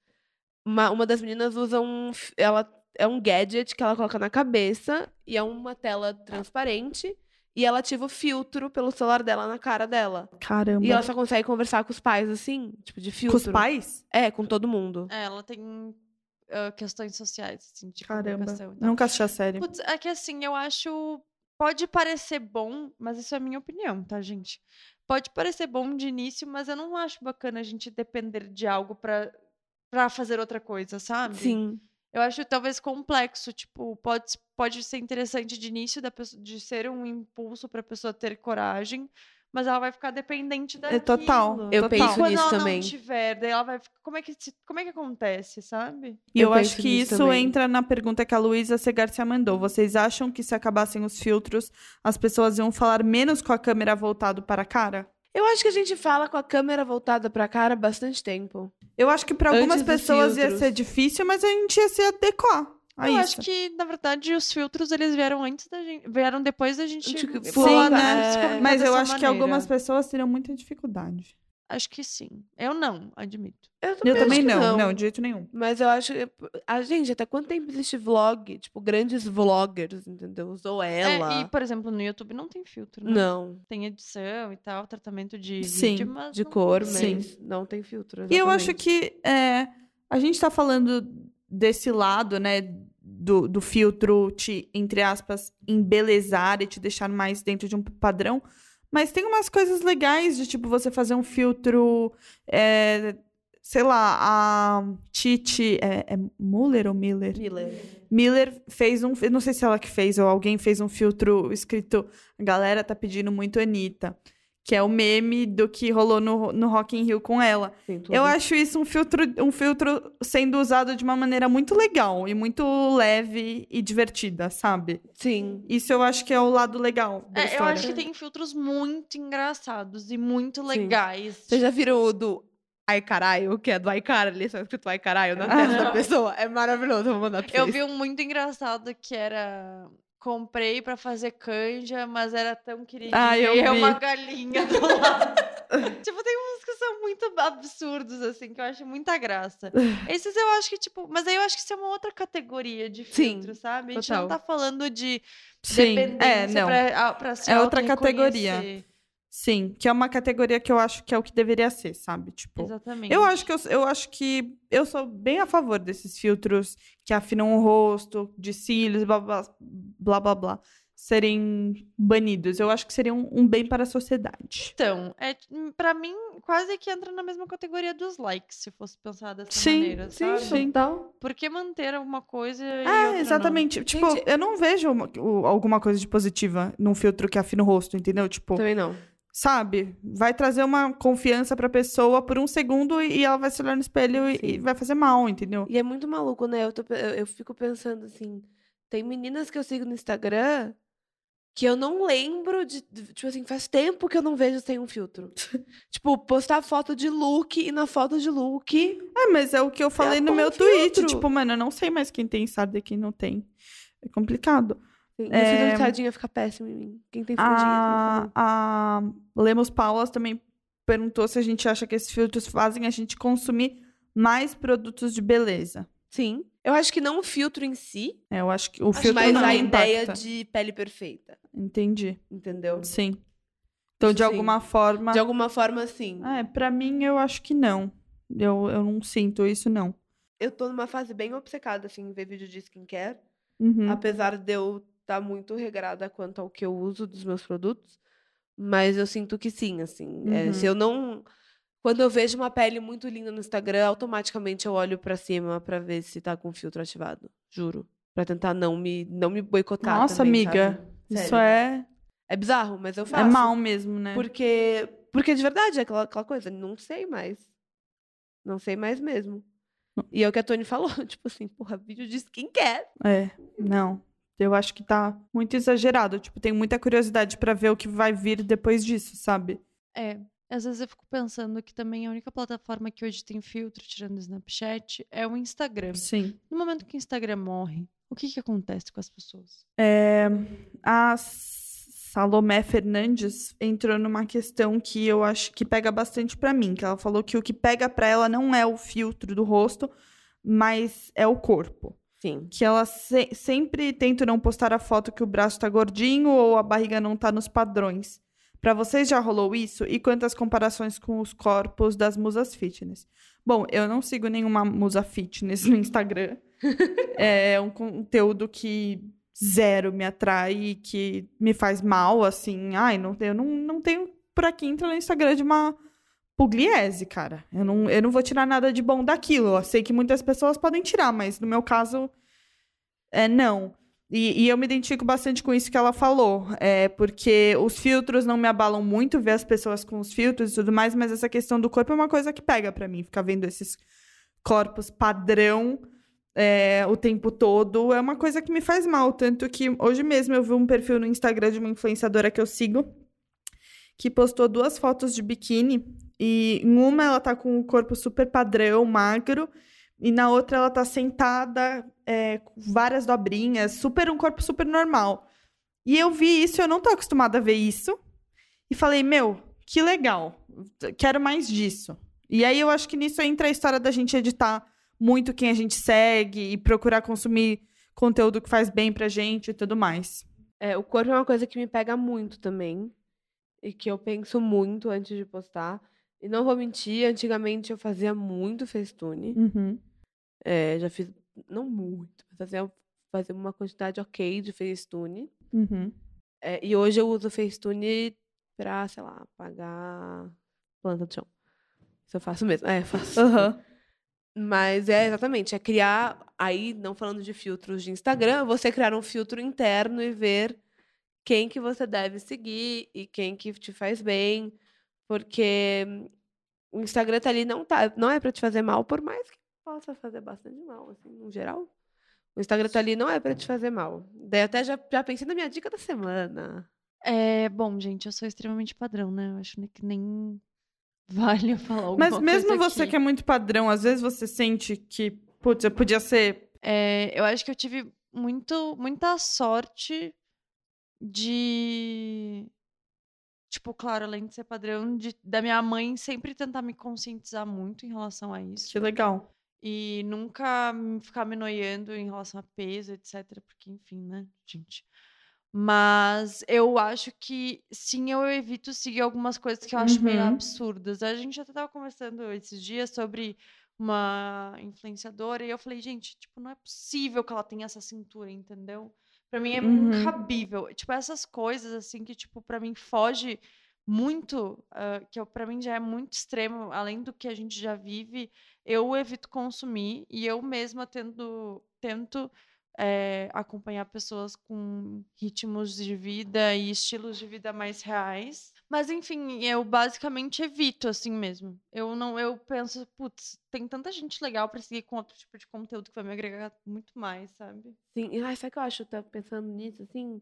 Uma, uma das meninas usa um. Ela é um gadget que ela coloca na cabeça e é uma tela transparente. E ela ativa o filtro pelo celular dela na cara dela. Caramba. E ela só consegue conversar com os pais assim, tipo, de Com filtro. os pais? É, com todo mundo. É, ela tem ah, questões sociais, assim, de Caramba. e tal. Nunca assisti a série. Putz, é que assim, eu acho. Pode parecer bom, mas isso é a minha opinião, tá, gente? Pode parecer bom de início, mas eu não acho bacana a gente depender de algo pra, pra fazer outra coisa, sabe? Sim. Eu acho talvez complexo, tipo, pode, pode ser interessante de início da pessoa, de ser um impulso pra pessoa ter coragem, mas ela vai ficar dependente daquilo. É total. Eu total. penso Quando nisso ela também. não tiver, daí ela vai ficar. Como é que, como é que acontece, sabe? E Eu eu, acho que isso também. entra na pergunta que a Luísa Segarcia mandou. Vocês acham que se acabassem os filtros, as pessoas iam falar menos com a câmera voltado para a cara? Eu acho que a gente fala com a câmera voltada pra cara há bastante tempo. Eu acho que para algumas pessoas ia ser difícil, mas a gente ia se adequar a eu isso. acho que, na verdade, os filtros eles vieram antes da gente. Vieram depois da gente. Tipo, sim, né? comunicar Mas eu acho que algumas maneira. pessoas teriam muita dificuldade. Acho que sim. Eu não, admito. Eu Eu acho também que não, não, de jeito nenhum. Mas eu acho que. A gente, até quanto tempo existe vlog? Tipo, grandes vloggers, entendeu? Usou ela. É, e, por exemplo, no YouTube não tem filtro, né? Não, Tem edição e tal, tratamento de Sim, vídeo, mas de não- cor, Sim. mas não tem filtro. E eu acho exatamente. que é, a gente tá falando desse lado, né, do, do filtro te, entre aspas, embelezar e te deixar mais dentro de um padrão. Mas tem umas coisas legais de, tipo, você fazer um filtro, é, sei lá, a Titi, é, é Muller ou Miller? Miller. Miller fez um, eu não sei se ela que fez ou alguém fez um filtro escrito, a galera tá pedindo muito Anitta, que é o meme do que rolou no, no Rock in Rio com ela. Eu acho isso um filtro, um filtro sendo usado de uma maneira muito legal e muito leve e divertida, sabe? Sim. Isso eu acho que é o lado legal da É, eu acho que tem filtros muito engraçados e muito Sim. legais. Vocês já viram o do Ai Caralho, que é do Ai Caralho, só escrito Ai Caralho na testa da pessoa? É maravilhoso, eu vou mandar pra Eu vocês. vi um muito engraçado que era. Comprei pra fazer canja, mas era tão queridinha. Ah, eu e é vi. uma galinha do lado. tipo, tem uns que são muito absurdos, assim, que eu acho muita graça. Esses eu acho que, tipo. Mas aí eu acho que isso é uma outra categoria de Sim, filtro, sabe? A gente total. não tá falando de Sim, é, dependência não. pra, pra se É outra categoria. Sim, que é uma categoria que eu acho que é o que deveria ser, sabe? Tipo, Exatamente. Eu acho que eu, eu acho que eu sou bem a favor desses filtros que afinam o rosto, de cílios, blá blá blá blá, blá serem banidos. Eu acho que seria um, um bem para a sociedade. Então, é, pra mim, quase que entra na mesma categoria dos likes, se fosse pensar dessa Sim, maneira, Sim, sabe? sim. total. Por que manter alguma coisa e outra É, não? exatamente. Tipo, Gente- eu não vejo uma- o- alguma coisa de positiva num filtro que afina o rosto, entendeu? Tipo, Também não. Sabe? Vai trazer uma confiança pra pessoa por um segundo e ela vai se olhar no espelho e, e vai fazer mal, entendeu? E é muito maluco, né? Eu, tô eu- eu fico pensando assim: tem meninas que eu sigo no Instagram que eu não lembro de. Tipo assim, faz tempo que eu não vejo sem um filtro. tipo, postar foto de look e na foto de look. É, mas é o que eu falei no com meu tweet. filtro. Tipo, mano, eu não sei mais quem tem sarda e quem não tem. É complicado. E o É. sardinha fica péssimo em mim. Quem tem fraldinha. A, a Lemos Paulas também perguntou se a gente acha que esses filtros fazem a gente consumir mais produtos de beleza. Sim. Eu acho que não o filtro em si, É, eu acho que o filtro mas não a impacta. ideia de pele perfeita. Entendi. Entendeu? Sim. Então, Isso de sim. alguma forma. De alguma forma, sim. É, pra mim, eu acho que não. Eu, eu não sinto isso, não. Eu tô numa fase bem obcecada, assim, em ver vídeo de skincare. Uhum. Apesar de eu estar muito regrada quanto ao que eu uso dos meus produtos. Mas eu sinto que sim, assim. É, Uhum. se eu não. Quando eu vejo uma pele muito linda no Instagram, automaticamente eu olho pra cima pra ver se tá com filtro ativado. Juro. Pra tentar não me, não me boicotar. Nossa, também, amiga. sabe? Isso é, É bizarro, mas eu faço. é mal mesmo, né? Porque, porque de verdade, é aquela, aquela coisa, não sei mais. Não sei mais mesmo. E é o que a Tony falou, tipo assim, porra, vídeo de skincare. É, não. Eu acho que tá muito exagerado. Tipo, tenho muita curiosidade pra ver o que vai vir depois disso, sabe? É, às vezes eu fico pensando que também a única plataforma que hoje tem filtro, tirando o Snapchat, é o Instagram. Sim. No momento que o Instagram morre, o que que acontece com as pessoas? É, a Salomé Fernandes entrou numa questão que eu acho que pega bastante pra mim, que ela falou que o que pega pra ela não é o filtro do rosto, mas é o corpo. Sim. Que ela se- sempre tenta não postar a foto que o braço tá gordinho ou a barriga não tá nos padrões. Pra vocês já rolou isso? E quantas comparações com os corpos das musas fitness? Bom, eu não sigo nenhuma musa fitness no Instagram. é um conteúdo que zero me atrai e que me faz mal, assim. Ai, não, eu não, não tenho por aqui entrar no Instagram de uma pugliese, cara. Eu não, eu não vou tirar nada de bom daquilo. Eu sei que muitas pessoas podem tirar, mas no meu caso, é não. E, e eu me identifico bastante com isso que ela falou, é porque os filtros não me abalam muito, ver as pessoas com os filtros e tudo mais, mas essa questão do corpo é uma coisa que pega pra mim, ficar vendo esses corpos padrão é, o tempo todo é uma coisa que me faz mal, tanto que hoje mesmo eu vi um perfil no Instagram de uma influenciadora que eu sigo que postou duas fotos de biquíni e em uma ela tá com o corpo super padrão, magro, e na outra ela tá sentada é, com várias dobrinhas, super um corpo super normal. E eu vi isso, eu não tô acostumada a ver isso. E falei, meu, que legal. Quero mais disso. E aí eu acho que nisso entra a história da gente editar muito quem a gente segue e procurar consumir conteúdo que faz bem pra gente e tudo mais. É, o corpo é uma coisa que me pega muito também. E que eu penso muito antes de postar. E não vou mentir, antigamente eu fazia muito Facetune. Uhum. É, já fiz, não muito, mas fazia, fazia uma quantidade ok de Facetune. Uhum. É, e hoje eu uso Facetune pra, sei lá, apagar planta do chão. Isso eu faço mesmo. É, faço. Aham. Mas é exatamente, é criar, aí não falando de filtros de Instagram, você criar um filtro interno e ver quem que você deve seguir e quem que te faz bem, porque o Instagram tá ali não tá, não é para te fazer mal, por mais que possa fazer bastante mal, assim, no geral. O Instagram tá ali não é para te fazer mal. Daí até já, já pensei na minha dica da semana. É, bom, gente, eu sou extremamente padrão, né? Eu acho que nem vale eu falar alguma Mas mesmo coisa você aqui. que é muito padrão, às vezes você sente que, putz, eu podia ser. É, eu acho que eu tive muito, muita sorte de. Tipo, claro, além de ser padrão, de, da minha mãe sempre tentar me conscientizar muito em relação a isso. Que legal. E nunca ficar me noiando em relação a peso, etc. Porque, enfim, né, gente. Mas eu acho que sim, eu evito seguir algumas coisas que eu acho meio Uhum. absurdas. A gente até tava conversando esses dias sobre uma influenciadora e eu falei, gente, tipo, não é possível que ela tenha essa cintura, entendeu? Pra mim é Uhum. incabível. Tipo, essas coisas assim que, tipo, pra mim foge muito, ah, que pra mim já é muito extremo, além do que a gente já vive, eu evito consumir e eu mesma tendo, tento eh, acompanhar pessoas com ritmos de vida e estilos de vida mais reais. Mas enfim, eu basicamente evito assim mesmo. Eu não, eu penso, putz, tem tanta gente legal pra seguir com outro tipo de conteúdo que vai me agregar muito mais, sabe? Sim, e ai, sabe que eu acho? Tá pensando nisso, assim?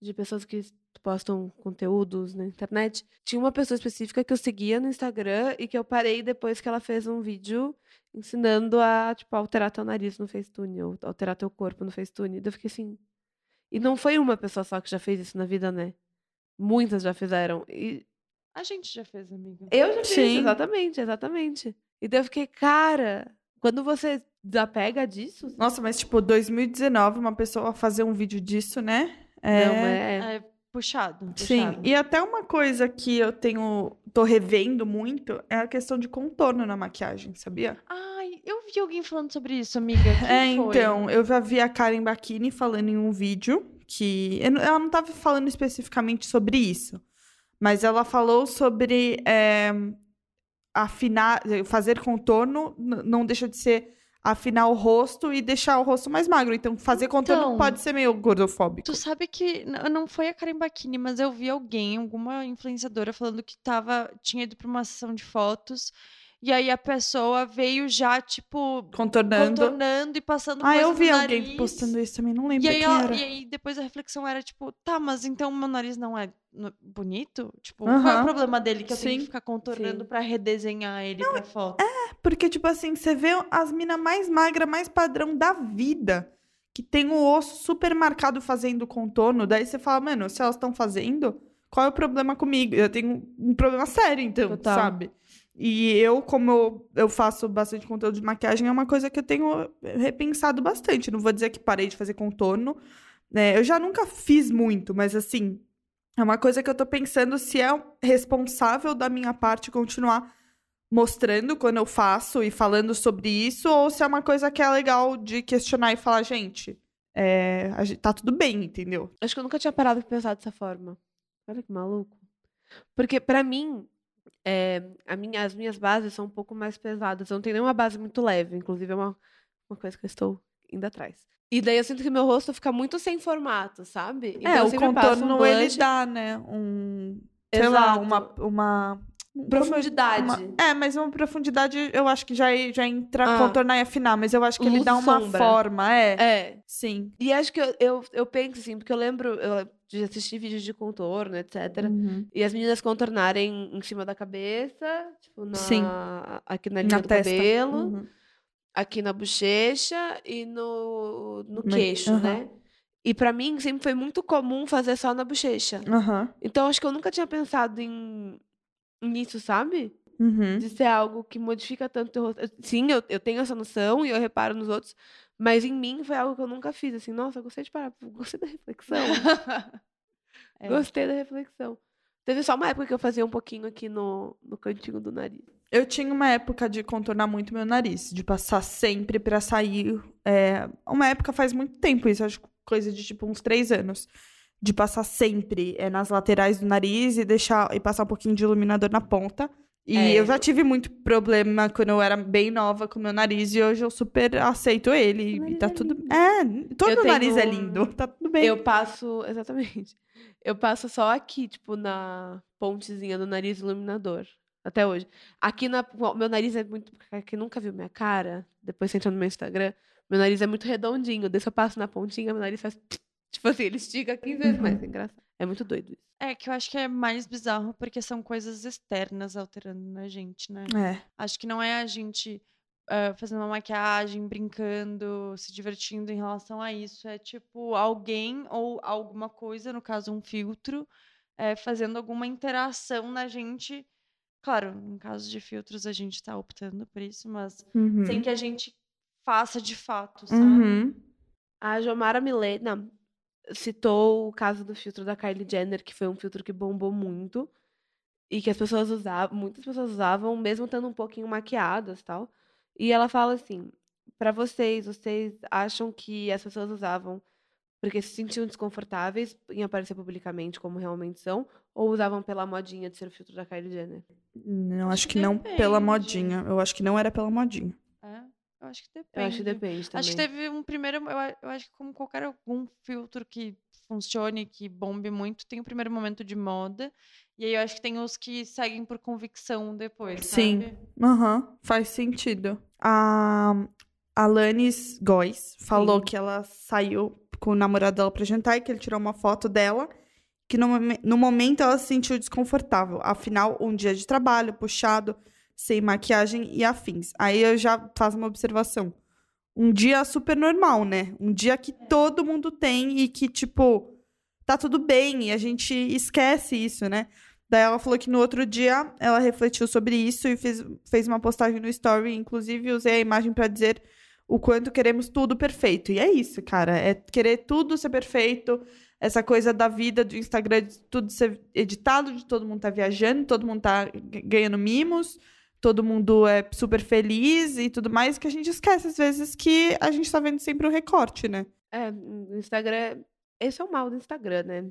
de pessoas que postam conteúdos na internet, tinha uma pessoa específica que eu seguia no Instagram e que eu parei depois que ela fez um vídeo ensinando a, tipo, alterar teu nariz no Facetune, ou alterar teu corpo no Facetune. Eu fiquei assim. E não foi uma pessoa só que já fez isso na vida, né? Muitas já fizeram. E A gente já fez, amiga. eu já fiz, Sim. exatamente, exatamente. E daí eu fiquei, cara, quando você desapega disso. Nossa, mas tipo, 2019, uma pessoa fazer um vídeo disso, né? É... Não, é. É puxado. Sim, puxado. e até uma coisa que eu tenho, tô revendo muito é a questão de contorno na maquiagem, sabia? Ai, eu vi alguém falando sobre isso, amiga. É, Quem foi? então, eu já vi a Karen Bakini falando em um vídeo que ela não estava falando especificamente sobre isso, mas ela falou sobre é, afinar, fazer contorno não deixa de ser afinar o rosto e deixar o rosto mais magro. Então, fazer contorno Então, pode ser meio gordofóbico. Tu sabe que não foi a Karen Bakini, mas eu vi alguém, alguma influenciadora, falando que tava, tinha ido pra uma sessão de fotos. E aí a pessoa veio já, tipo, Contornando. contornando e passando Ah, eu vi alguém postando isso também, não E lembro aí, quem ela- era. e aí depois a reflexão era tipo, tá, mas então meu nariz não é bonito? Tipo, qual é o problema dele que eu tenho Sim. que ficar contornando pra redesenhar ele pra foto? Porque, tipo assim, você vê as minas mais magras, mais padrão da vida, que tem o osso super marcado fazendo contorno, daí você fala, mano, se elas estão fazendo, qual é o problema comigo? Eu tenho um problema sério, então, Total. sabe? E eu, como eu, eu faço bastante conteúdo de maquiagem, é uma coisa que eu tenho repensado bastante. Não vou dizer que parei de fazer contorno. né? eu já nunca fiz muito, mas assim, é uma coisa que eu tô pensando se é responsável da minha parte continuar mostrando quando eu faço e falando sobre isso, ou se é uma coisa que é legal de questionar e falar, gente, é, tá tudo bem, entendeu? Acho que eu nunca tinha parado pra pensar dessa forma. Olha que maluco. Porque, pra mim, é, minha, as minhas bases são um pouco mais pesadas. Eu não tenho nenhuma base muito leve. Inclusive, é uma, uma coisa que eu estou indo atrás. E daí eu sinto que meu rosto fica muito sem formato, sabe? Então, é, o passo um contorno ele dá, né? Um. Sei lá, Exato. uma. uma Profundidade. uma- é, mas uma profundidade eu acho que já, já entra Ah. contornar e afinar, mas eu acho que ele Luz dá e uma sombra. forma, é. É. Sim. E acho que eu, eu, eu penso assim, porque eu lembro eu, de assistir vídeos de contorno, etc. Uhum. E as meninas contornarem em cima da cabeça, tipo, na, Sim. aqui na linha Na do testa. cabelo. Uhum. aqui na bochecha e no, no queixo, aham. né? E pra mim sempre foi muito comum fazer só na bochecha. Então acho que eu nunca tinha pensado em nisso, sabe? Uhum. De ser algo que modifica tanto o teu rosto. Sim, eu, eu tenho essa noção e eu reparo nos outros, mas em mim foi algo que eu nunca fiz. Assim, nossa, gostei de parar, gostei da reflexão. É. Gostei da reflexão. Teve só uma época que eu fazia um pouquinho aqui no, no cantinho do nariz. Eu tinha uma época de contornar muito meu nariz, de passar sempre pra sair. é, uma época faz muito tempo isso, acho que coisa de tipo uns três anos. De passar sempre é, nas laterais do nariz e deixar e passar um pouquinho de iluminador na ponta. E É. eu já tive muito problema quando eu era bem nova com meu nariz e hoje eu super aceito ele. E tá é tudo. lindo. É, todo Eu nariz é tenho- lindo, tá tudo bem. Eu passo, exatamente. Eu passo só aqui, tipo, na pontezinha do nariz iluminador. Até hoje. Aqui na. Meu nariz é muito. Quem nunca viu minha cara, depois você entra no meu Instagram, meu nariz é muito redondinho. Daí eu passo na pontinha, meu nariz faz. Tipo assim, ele estica 15 vezes mais. É engraçado. É muito doido isso. É que eu acho que é mais bizarro porque são coisas externas alterando na gente, né? É. Acho que não é a gente ah, fazendo uma maquiagem, brincando, se divertindo em relação a isso. É tipo alguém ou alguma coisa, no caso um filtro, eh, fazendo alguma interação na gente. Claro, em caso de filtros a gente tá optando por isso, mas Uhum. sem que a gente faça de fato, sabe? Uhum. A Jomara Milena citou o caso do filtro da Kylie Jenner, que foi um filtro que bombou muito e que as pessoas usavam, muitas pessoas usavam, mesmo estando um pouquinho maquiadas, tal. E ela fala assim: para vocês, vocês acham que as pessoas usavam porque se sentiam desconfortáveis em aparecer publicamente como realmente são, ou usavam pela modinha de ser o filtro da Kylie Jenner? Não, acho que não pela modinha. Eu acho que não era pela modinha. Eu acho que Eu depende. acho que depende também. Acho que teve um primeiro. Eu, eu acho que, como qualquer algum filtro que funcione, que bombe muito, tem o primeiro momento de moda. E aí eu acho que tem os que seguem por convicção depois. Sim. Aham, faz sentido. A Alanis Góes falou Sim. que ela saiu com o namorado dela pra jantar e que ele tirou uma foto dela. Que no, no momento ela se sentiu desconfortável. Afinal, um dia de trabalho, puxado, sem maquiagem e afins. Aí eu já faço uma observação. Um dia super normal, né? Um dia que todo mundo tem e que, tipo, tá tudo bem e a gente esquece isso, né? Daí ela falou que no outro dia ela refletiu sobre isso e fez, fez uma postagem no story, inclusive usei a imagem pra dizer o quanto queremos tudo perfeito. E é isso, cara, é querer tudo ser perfeito, essa coisa da vida do Instagram, de tudo ser editado, de todo mundo tá viajando, todo mundo tá ganhando mimos, todo mundo é super feliz e tudo mais, que a gente esquece às vezes que a gente tá vendo sempre um recorte, né? É, no Instagram. Esse é o mal do Instagram, né?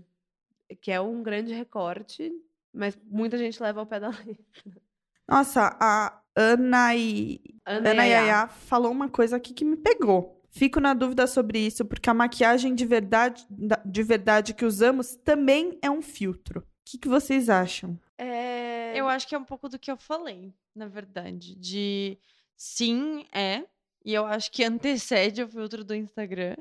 Que é um grande recorte, mas muita gente leva ao pé da letra. Nossa, a Ana e Ana, Ana Yaya. Yaya falou uma coisa aqui que me pegou. Fico na dúvida sobre isso, porque a maquiagem de verdade, da- de verdade que usamos também é um filtro. O que, que vocês acham? É... Eu acho que é um pouco do que eu falei, na verdade. De sim, é. E eu acho que antecede o filtro do Instagram.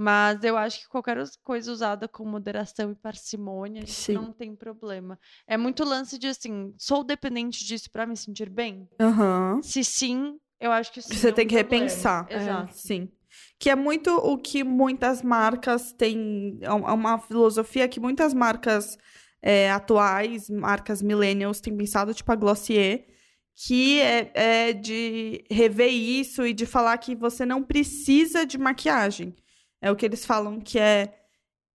Mas eu acho que qualquer coisa usada com moderação e parcimônia, não tem problema. É muito lance de assim, sou dependente disso pra me sentir bem? Aham. Se sim, eu acho que sim. Você é um tem que problema. repensar. Exato. Sim. Que é muito o que muitas marcas têm. É é uma filosofia que muitas marcas é, atuais, marcas millennials, têm pensado, tipo a Glossier, que é, é de rever isso e de falar que você não precisa de maquiagem. É o que eles falam que é,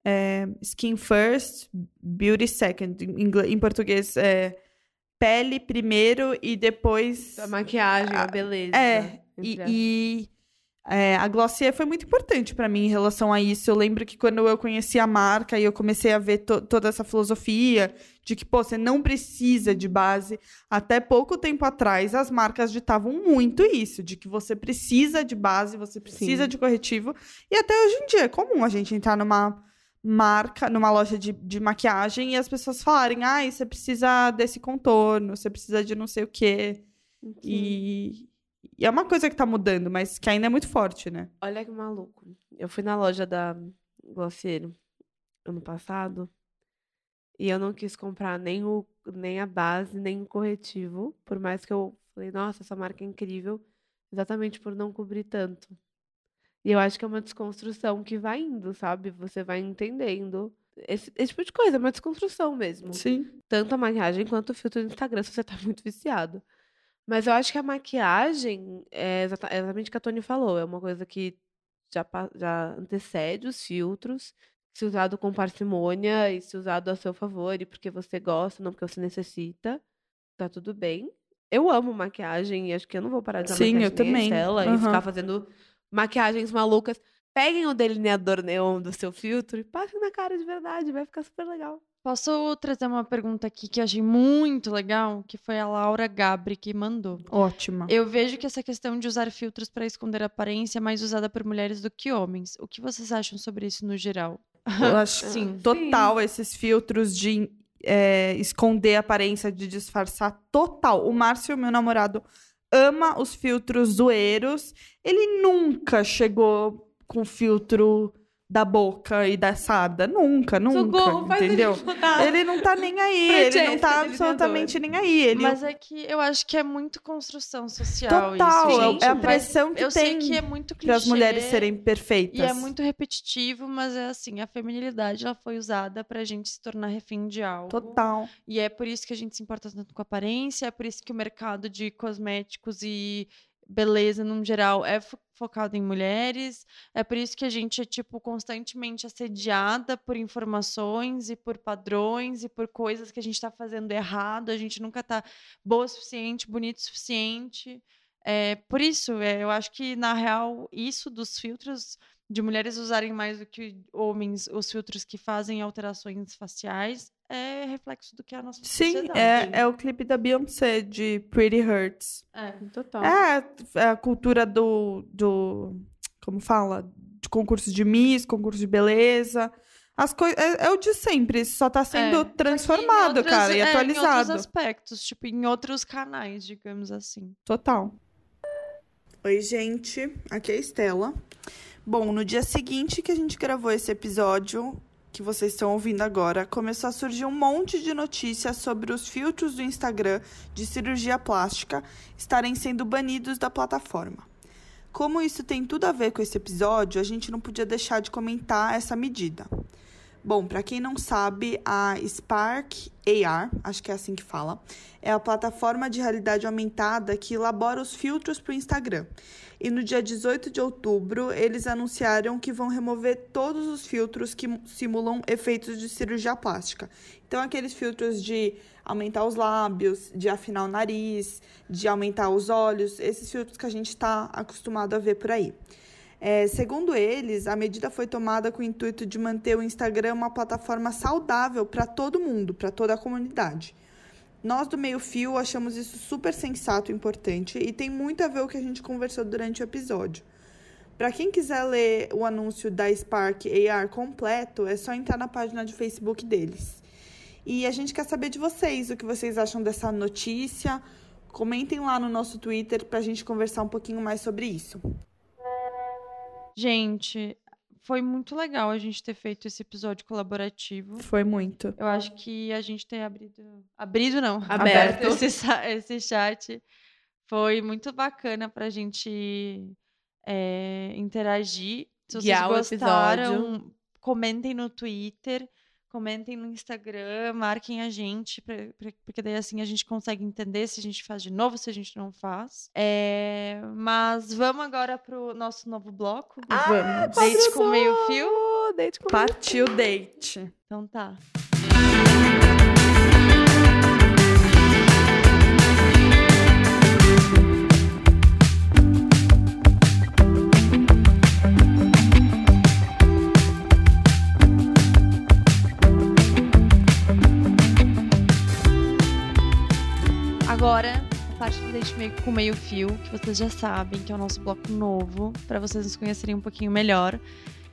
é, skin first, beauty second. Em, português é pele primeiro e depois. A maquiagem, a beleza. É, e, e, é, a Glossier foi muito importante pra mim em relação a isso. Eu lembro que quando eu conheci a marca e eu comecei a ver to- toda essa filosofia de que, pô, você não precisa de base. Até pouco tempo atrás, as marcas ditavam muito isso, de que você precisa de base, você precisa Sim. de corretivo. E até hoje em dia é comum a gente entrar numa marca, numa loja de, de maquiagem e as pessoas falarem, ai, você precisa desse contorno, você precisa de não sei o quê. Sim. E, e é uma coisa que tá mudando, mas que ainda é muito forte, né? Olha que maluco. Eu fui na loja da Glossier ano passado e eu não quis comprar nem, o, nem a base, nem o corretivo, por mais que eu falei, nossa, essa marca é incrível, exatamente por não cobrir tanto. E eu acho que é uma desconstrução que vai indo, sabe? Você vai entendendo. Esse, esse tipo de coisa, é uma desconstrução mesmo. Sim. Tanto a maquiagem quanto o filtro do Instagram, se você tá muito viciado. Mas eu acho que a maquiagem é exata- é exatamente o que a Tony falou. É uma coisa que já, pa- já antecede os filtros. Se usado com parcimônia e se usado a seu favor e porque você gosta, não porque você necessita, tá tudo bem. Eu amo maquiagem e acho que eu não vou parar de usar Sim, eu maquiagem nem a também. Estela e Aham. ficar fazendo maquiagens malucas. Peguem o delineador neon do seu filtro e passem na cara de verdade, vai ficar super legal. Posso trazer uma pergunta aqui que eu achei muito legal, que foi a Laura Gabri que mandou. Ótima. Eu vejo que essa questão de usar filtros para esconder a aparência é mais usada por mulheres do que homens. O que vocês acham sobre isso no geral? Eu acho Sim. total esses filtros de é, esconder a aparência, de disfarçar. Total. O Márcio, meu namorado, ama os filtros zoeiros. Ele nunca chegou com filtro da boca e da sarda. Nunca, nunca. Socorro, faz ele entendeu? mudar. Ele não tá nem aí, ele não Jéssica, tá delineador. absolutamente nem aí. Ele Mas é que eu acho que é muito construção social total, isso, é- gente. é a pressão que eu sei tem que é muito clichê. para as mulheres serem perfeitas. E é muito repetitivo, mas é assim, a feminilidade ela foi usada pra gente se tornar refém de algo. total. E é por isso que a gente se importa tanto com a aparência, é por isso que o mercado de cosméticos e beleza, no geral, é focado em mulheres. É por isso que a gente é, tipo, constantemente assediada por informações e por padrões e por coisas que a gente está fazendo errado. A gente nunca tá boa o suficiente, bonito o suficiente. É, por isso, é, eu acho que, na real, isso dos filtros de mulheres usarem mais do que homens os filtros que fazem alterações faciais é reflexo do que é a nossa Sim, sociedade. é, é o clipe da Beyoncé de Pretty Hurts. É. Total. É, é a cultura do, do. Como fala? De concurso de Miss, concurso de beleza. As coisas. É, é o de sempre, só tá sendo É, transformado, outras- cara, e é, Em atualizado. outros aspectos, tipo, em outros canais, digamos assim. Total. Oi, gente. Aqui é a Estela. Bom, no dia seguinte que a gente gravou esse episódio, que vocês estão ouvindo agora, começou a surgir um monte de notícias sobre os filtros do Instagram de cirurgia plástica estarem sendo banidos da plataforma. Como isso tem tudo a ver com esse episódio, a gente não podia deixar de comentar essa medida. Bom, para quem não sabe, a Spark AR, acho que é assim que fala, é a plataforma de realidade aumentada que elabora os filtros para o Instagram. E no dia 18 de outubro, eles anunciaram que vão remover todos os filtros que simulam efeitos de cirurgia plástica. Então, aqueles filtros de aumentar os lábios, de afinar o nariz, de aumentar os olhos, esses filtros que a gente está acostumado a ver por aí. É, segundo eles, a medida foi tomada com o intuito de manter o Instagram uma plataforma saudável para todo mundo, para toda a comunidade. Nós do Meio Fio achamos isso super sensato e importante e tem muito a ver com o que a gente conversou durante o episódio. Para quem quiser ler o anúncio da Spark AR completo, é só entrar na página de Facebook deles. E a gente quer saber de vocês, o que vocês acham dessa notícia. Comentem lá no nosso Twitter para a gente conversar um pouquinho mais sobre isso. Gente, foi muito legal a gente ter feito esse episódio colaborativo. Foi muito. Eu acho que a gente ter abrido. Abrido não, Aberto. esse, esse chat. Foi muito bacana pra gente é, interagir. Se vocês Guiar gostaram, episódio. comentem no Twitter. Comentem no Instagram, marquem a gente, pra, pra- porque daí assim a gente consegue entender se a gente faz de novo, se a gente não faz. É, mas vamos agora pro nosso novo bloco. Vamos. Date com meio fio. Date com meio Partiu date. Então tá. Com meio fio, que vocês já sabem, que é o nosso bloco novo, para vocês nos conhecerem um pouquinho melhor.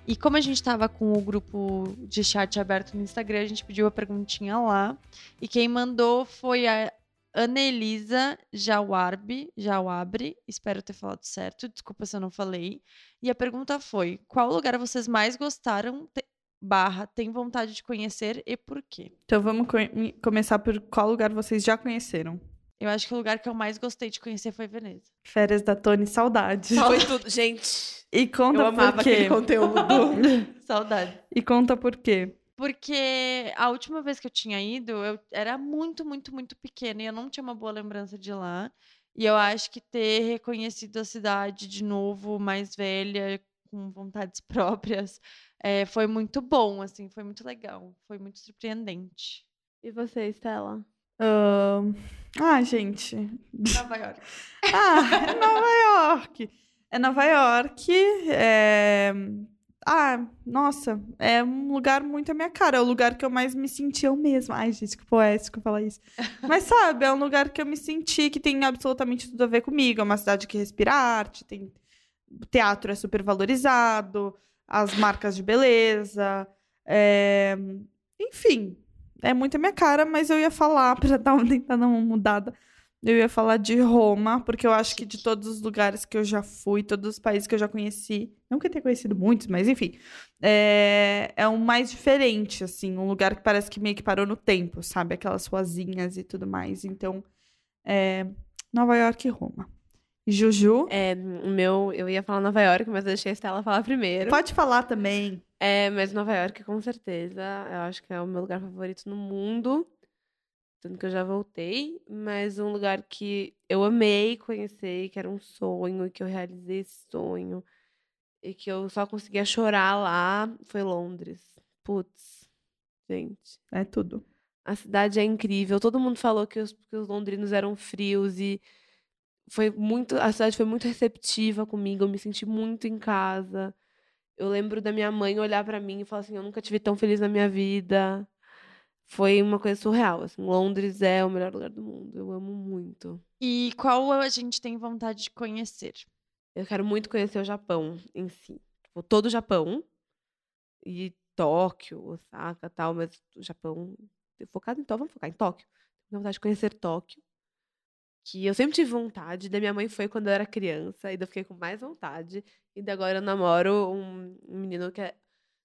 E como a gente estava com o grupo de chat aberto no Instagram, a gente pediu a perguntinha lá. E quem mandou foi a Anelisa Jawarbi, Jawabre, espero ter falado certo, desculpa se eu não falei. E a pergunta foi: qual lugar vocês mais gostaram, te- barra, tem vontade de conhecer e por quê? Então vamos co- começar por qual lugar vocês já conheceram. Eu acho que o lugar que eu mais gostei de conhecer foi Veneza. Férias da Tony, saudade. Foi tudo. Gente, E conta eu amava por quê. aquele conteúdo. Saudade. E conta por quê. Porque a última vez que eu tinha ido, eu era muito, muito, muito pequena e eu não tinha uma boa lembrança de lá. E eu acho que ter reconhecido a cidade de novo, mais velha, com vontades próprias, eh, foi muito bom, assim, foi muito legal, foi muito surpreendente. E você, Estela? Ahn, Ah, gente. Nova York. Ah, é Nova York. É Nova York. É... Ah, nossa, é um lugar muito a minha cara. É o lugar que eu mais me senti eu mesma. Ai, gente, que poético falar isso. Mas sabe, é um lugar que eu me senti que tem absolutamente tudo a ver comigo. É uma cidade que respira arte, tem o teatro é super valorizado, as marcas de beleza. é, Enfim, é muito a minha cara, mas eu ia falar, pra dar uma, tentar dar uma mudada. Eu ia falar de Roma, porque eu acho que de todos os lugares que eu já fui, todos os países que eu já conheci, não que eu tenha conhecido muitos, mas enfim, é, é mais diferente, assim, um lugar que parece que meio que parou no tempo, sabe? Aquelas ruazinhas e tudo mais. Então, é, Nova York e Roma. Juju, É, o meu, eu ia falar Nova York, mas eu deixei a Estela falar primeiro. pode falar também. É, mas Nova York, com certeza, eu acho que é o meu lugar favorito no mundo. Tanto que eu já voltei, mas um lugar que eu amei conhecer, que era um sonho, e que eu realizei esse sonho, e que eu só conseguia chorar lá, foi Londres. Putz, gente. É tudo. A cidade é incrível. Todo mundo falou que os, que os londrinos eram frios e foi muito, a cidade foi muito receptiva comigo. Eu me senti muito em casa. Eu lembro da minha mãe olhar pra mim e falar assim: "Eu nunca tive tão feliz na minha vida". Foi uma coisa surreal, assim. Londres é o melhor lugar do mundo. Eu amo muito. E qual a gente tem vontade de conhecer? Eu quero muito conhecer o Japão em si. Tipo, todo o Japão. E Tóquio, Osaka tal, mas o Japão. Focado em Tóquio, vamos focar em Tóquio. Tenho vontade de conhecer Tóquio. Que eu sempre tive vontade, da minha mãe foi quando eu era criança, e daí eu fiquei com mais vontade. E daí agora eu namoro um, menino que é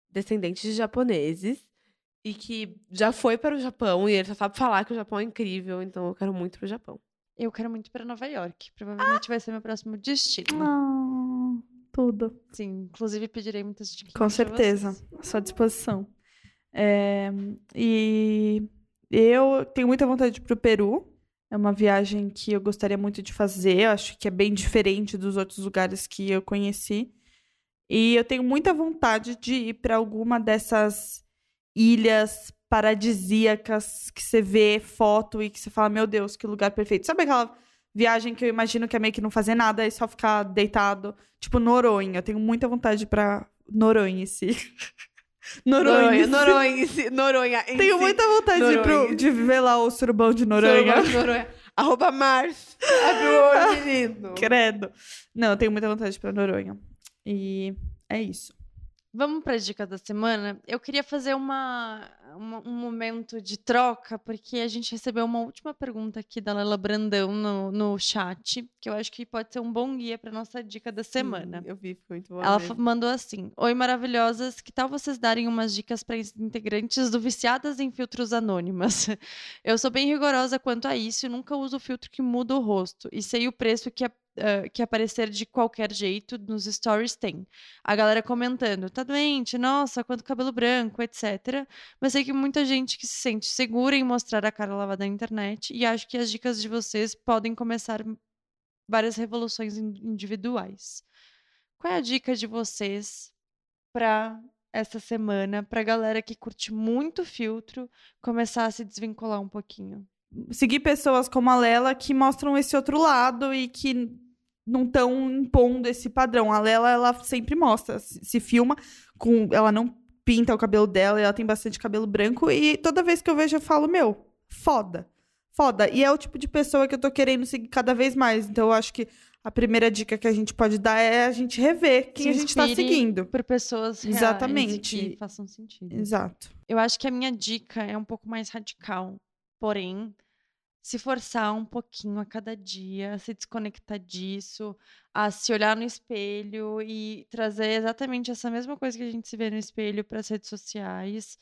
descendente de japoneses e que já foi para o Japão e ele só sabe falar que o Japão é incrível, então eu quero muito pro Japão. Eu quero muito ir pra Nova York. Provavelmente vai ser meu próximo destino. Ah, tudo. Sim, inclusive pedirei muitas dicas. Com certeza. À sua disposição. É, e eu tenho muita vontade de ir pro Peru. É uma viagem que eu gostaria muito de fazer. Acho que é bem diferente dos outros lugares que eu conheci. E eu tenho muita vontade de ir para alguma dessas ilhas paradisíacas que você vê foto e que você fala, meu Deus, que lugar perfeito. Sabe aquela viagem que eu imagino que é meio que não fazer nada e só ficar deitado? Tipo Noronha. Eu tenho muita vontade para Noronha, sim. Noronha, Noronha, Noronha, Noronha. Tenho si. muita vontade de, ir pro- Noronha. de ver lá o surubão de Noronha. Noronha. Noronha. Arroba Mars. Abre o olho, menino. Credo. Não, eu tenho muita vontade pra Noronha. E é isso. Vamos para a dica da semana. Eu queria fazer uma, uma- um momento de troca, porque a gente recebeu uma última pergunta aqui da Lela Brandão no, no chat, que eu acho que pode ser um bom guia para nossa dica da semana. Sim, Eu vi, ficou muito bom. Ela mesmo. mandou assim: Oi, maravilhosas, que tal vocês darem umas dicas para integrantes do Viciadas em Filtros Anônimas? Eu sou bem rigorosa quanto a isso e nunca uso filtro que muda o rosto. E sei o preço que, a- ah, que aparecer de qualquer jeito nos stories tem. A galera comentando: tá doente, nossa, quanto cabelo branco, etc. Mas sei que muita gente que se sente segura em mostrar a cara lavada na internet e acho que as dicas de vocês podem começar várias revoluções in- individuais. Qual é a dica de vocês para essa semana, pra galera que curte muito filtro, começar a se desvincular um pouquinho? Seguir pessoas como a Lela que mostram esse outro lado e que não estão impondo esse padrão. A Lela, ela sempre mostra, se, filma com. Ela não pinta o cabelo dela, ela tem bastante cabelo branco. E toda vez que eu vejo, eu falo, meu, foda. Foda. E é o tipo de pessoa que eu tô querendo seguir cada vez mais. Então, eu acho que a primeira dica que a gente pode dar é a gente rever quem a gente tá inspire seguindo. Por pessoas reais Exatamente. que façam sentido. Exato. Eu acho que a minha dica é um pouco mais radical, porém, se forçar um pouquinho a cada dia, a se desconectar disso, a se olhar no espelho e trazer exatamente essa mesma coisa que a gente se vê no espelho para as redes sociais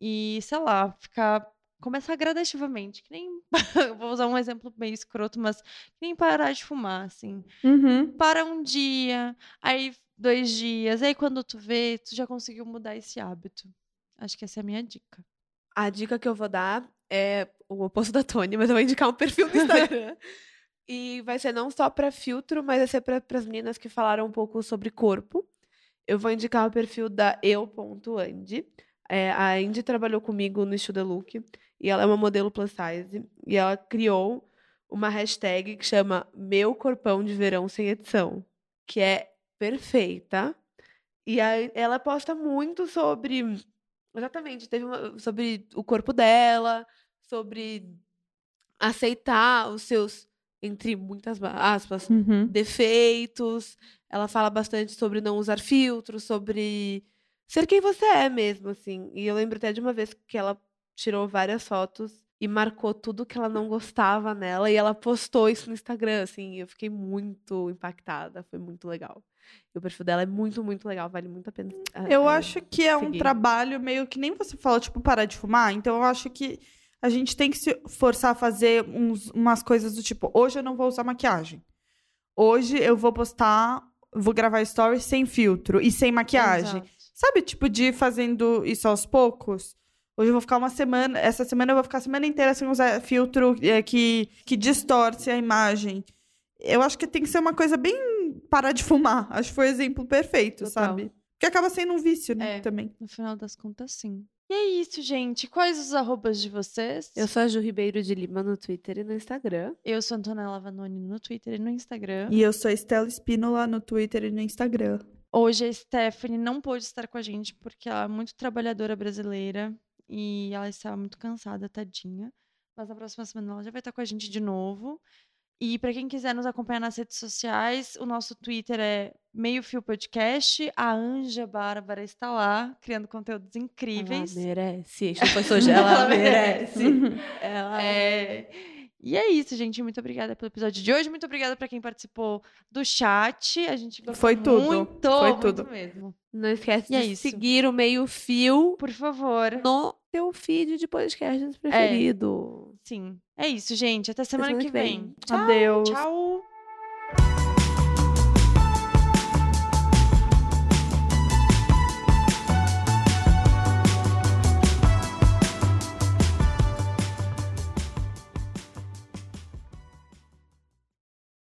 e, sei lá, ficar começar gradativamente, que nem vou usar um exemplo meio escroto, mas que nem parar de fumar, assim Uhum. para um dia, aí dois dias, aí quando tu vê, tu já conseguiu mudar esse hábito. Acho que essa é a minha dica. A dica que eu vou dar é o oposto da Tony, mas eu vou indicar um perfil do Instagram. e vai ser não só para filtro, mas vai ser para as meninas que falaram um pouco sobre corpo. Eu vou indicar o perfil da eu.andy. É, a Indy trabalhou comigo no Estúdio Look e ela é uma modelo plus size e ela criou uma hashtag que chama Meu Corpão de Verão Sem Edição, que é perfeita. E aí ela posta muito sobre Exatamente, teve uma, sobre o corpo dela, sobre aceitar os seus, entre muitas aspas, Uhum. defeitos. Ela fala bastante sobre não usar filtros, sobre ser quem você é mesmo, assim. E eu lembro até de uma vez que ela tirou várias fotos e marcou tudo que ela não gostava nela e ela postou isso no Instagram, assim. Eu fiquei muito impactada, foi muito legal. E o perfil dela é muito, muito legal, vale muito a pena. ah, Eu ah, acho que é um trabalho meio que nem você falou, tipo, parar de fumar. Então eu acho que a gente tem que se forçar a fazer uns- umas coisas do tipo, hoje eu não vou usar maquiagem. Hoje eu vou postar, vou gravar stories sem filtro e sem maquiagem. Exato. Sabe, tipo, de ir fazendo isso aos poucos? Hoje eu vou ficar uma semana, essa semana eu vou ficar a semana inteira sem usar filtro é, que, que distorce a imagem. Eu acho que tem que ser uma coisa bem parar de fumar. Acho que foi o exemplo perfeito, Total. sabe? Porque acaba sendo um vício, né? É. Também. No final das contas, sim. E é isso, gente. Quais os arrobas de vocês? Eu sou a Ju Ribeiro de Lima no Twitter e no Instagram. Eu sou Antonella Vanoni no Twitter e no Instagram. E eu sou a Estela Espínola no Twitter e no Instagram. Hoje a Stephanie não pôde estar com a gente porque ela é muito trabalhadora brasileira e ela estava muito cansada, tadinha. Mas na próxima semana ela já vai estar com a gente de novo. E para quem quiser nos acompanhar nas redes sociais, o nosso Twitter é Meio Fio Podcast. A Anja Bárbara está lá, criando conteúdos incríveis. Ela merece. Isso foi. Ela Ela merece. Ela É, E é isso, gente. Muito obrigada pelo episódio de hoje. Muito obrigada pra quem participou do chat. A gente gostou Foi tudo. muito, Foi muito tudo. mesmo. Não esquece E é de isso. seguir o meio fio Por favor. no teu feed de podcasts preferido. Sim. É isso, gente. Até semana, que vem. Tchau. Adeus. Tchau.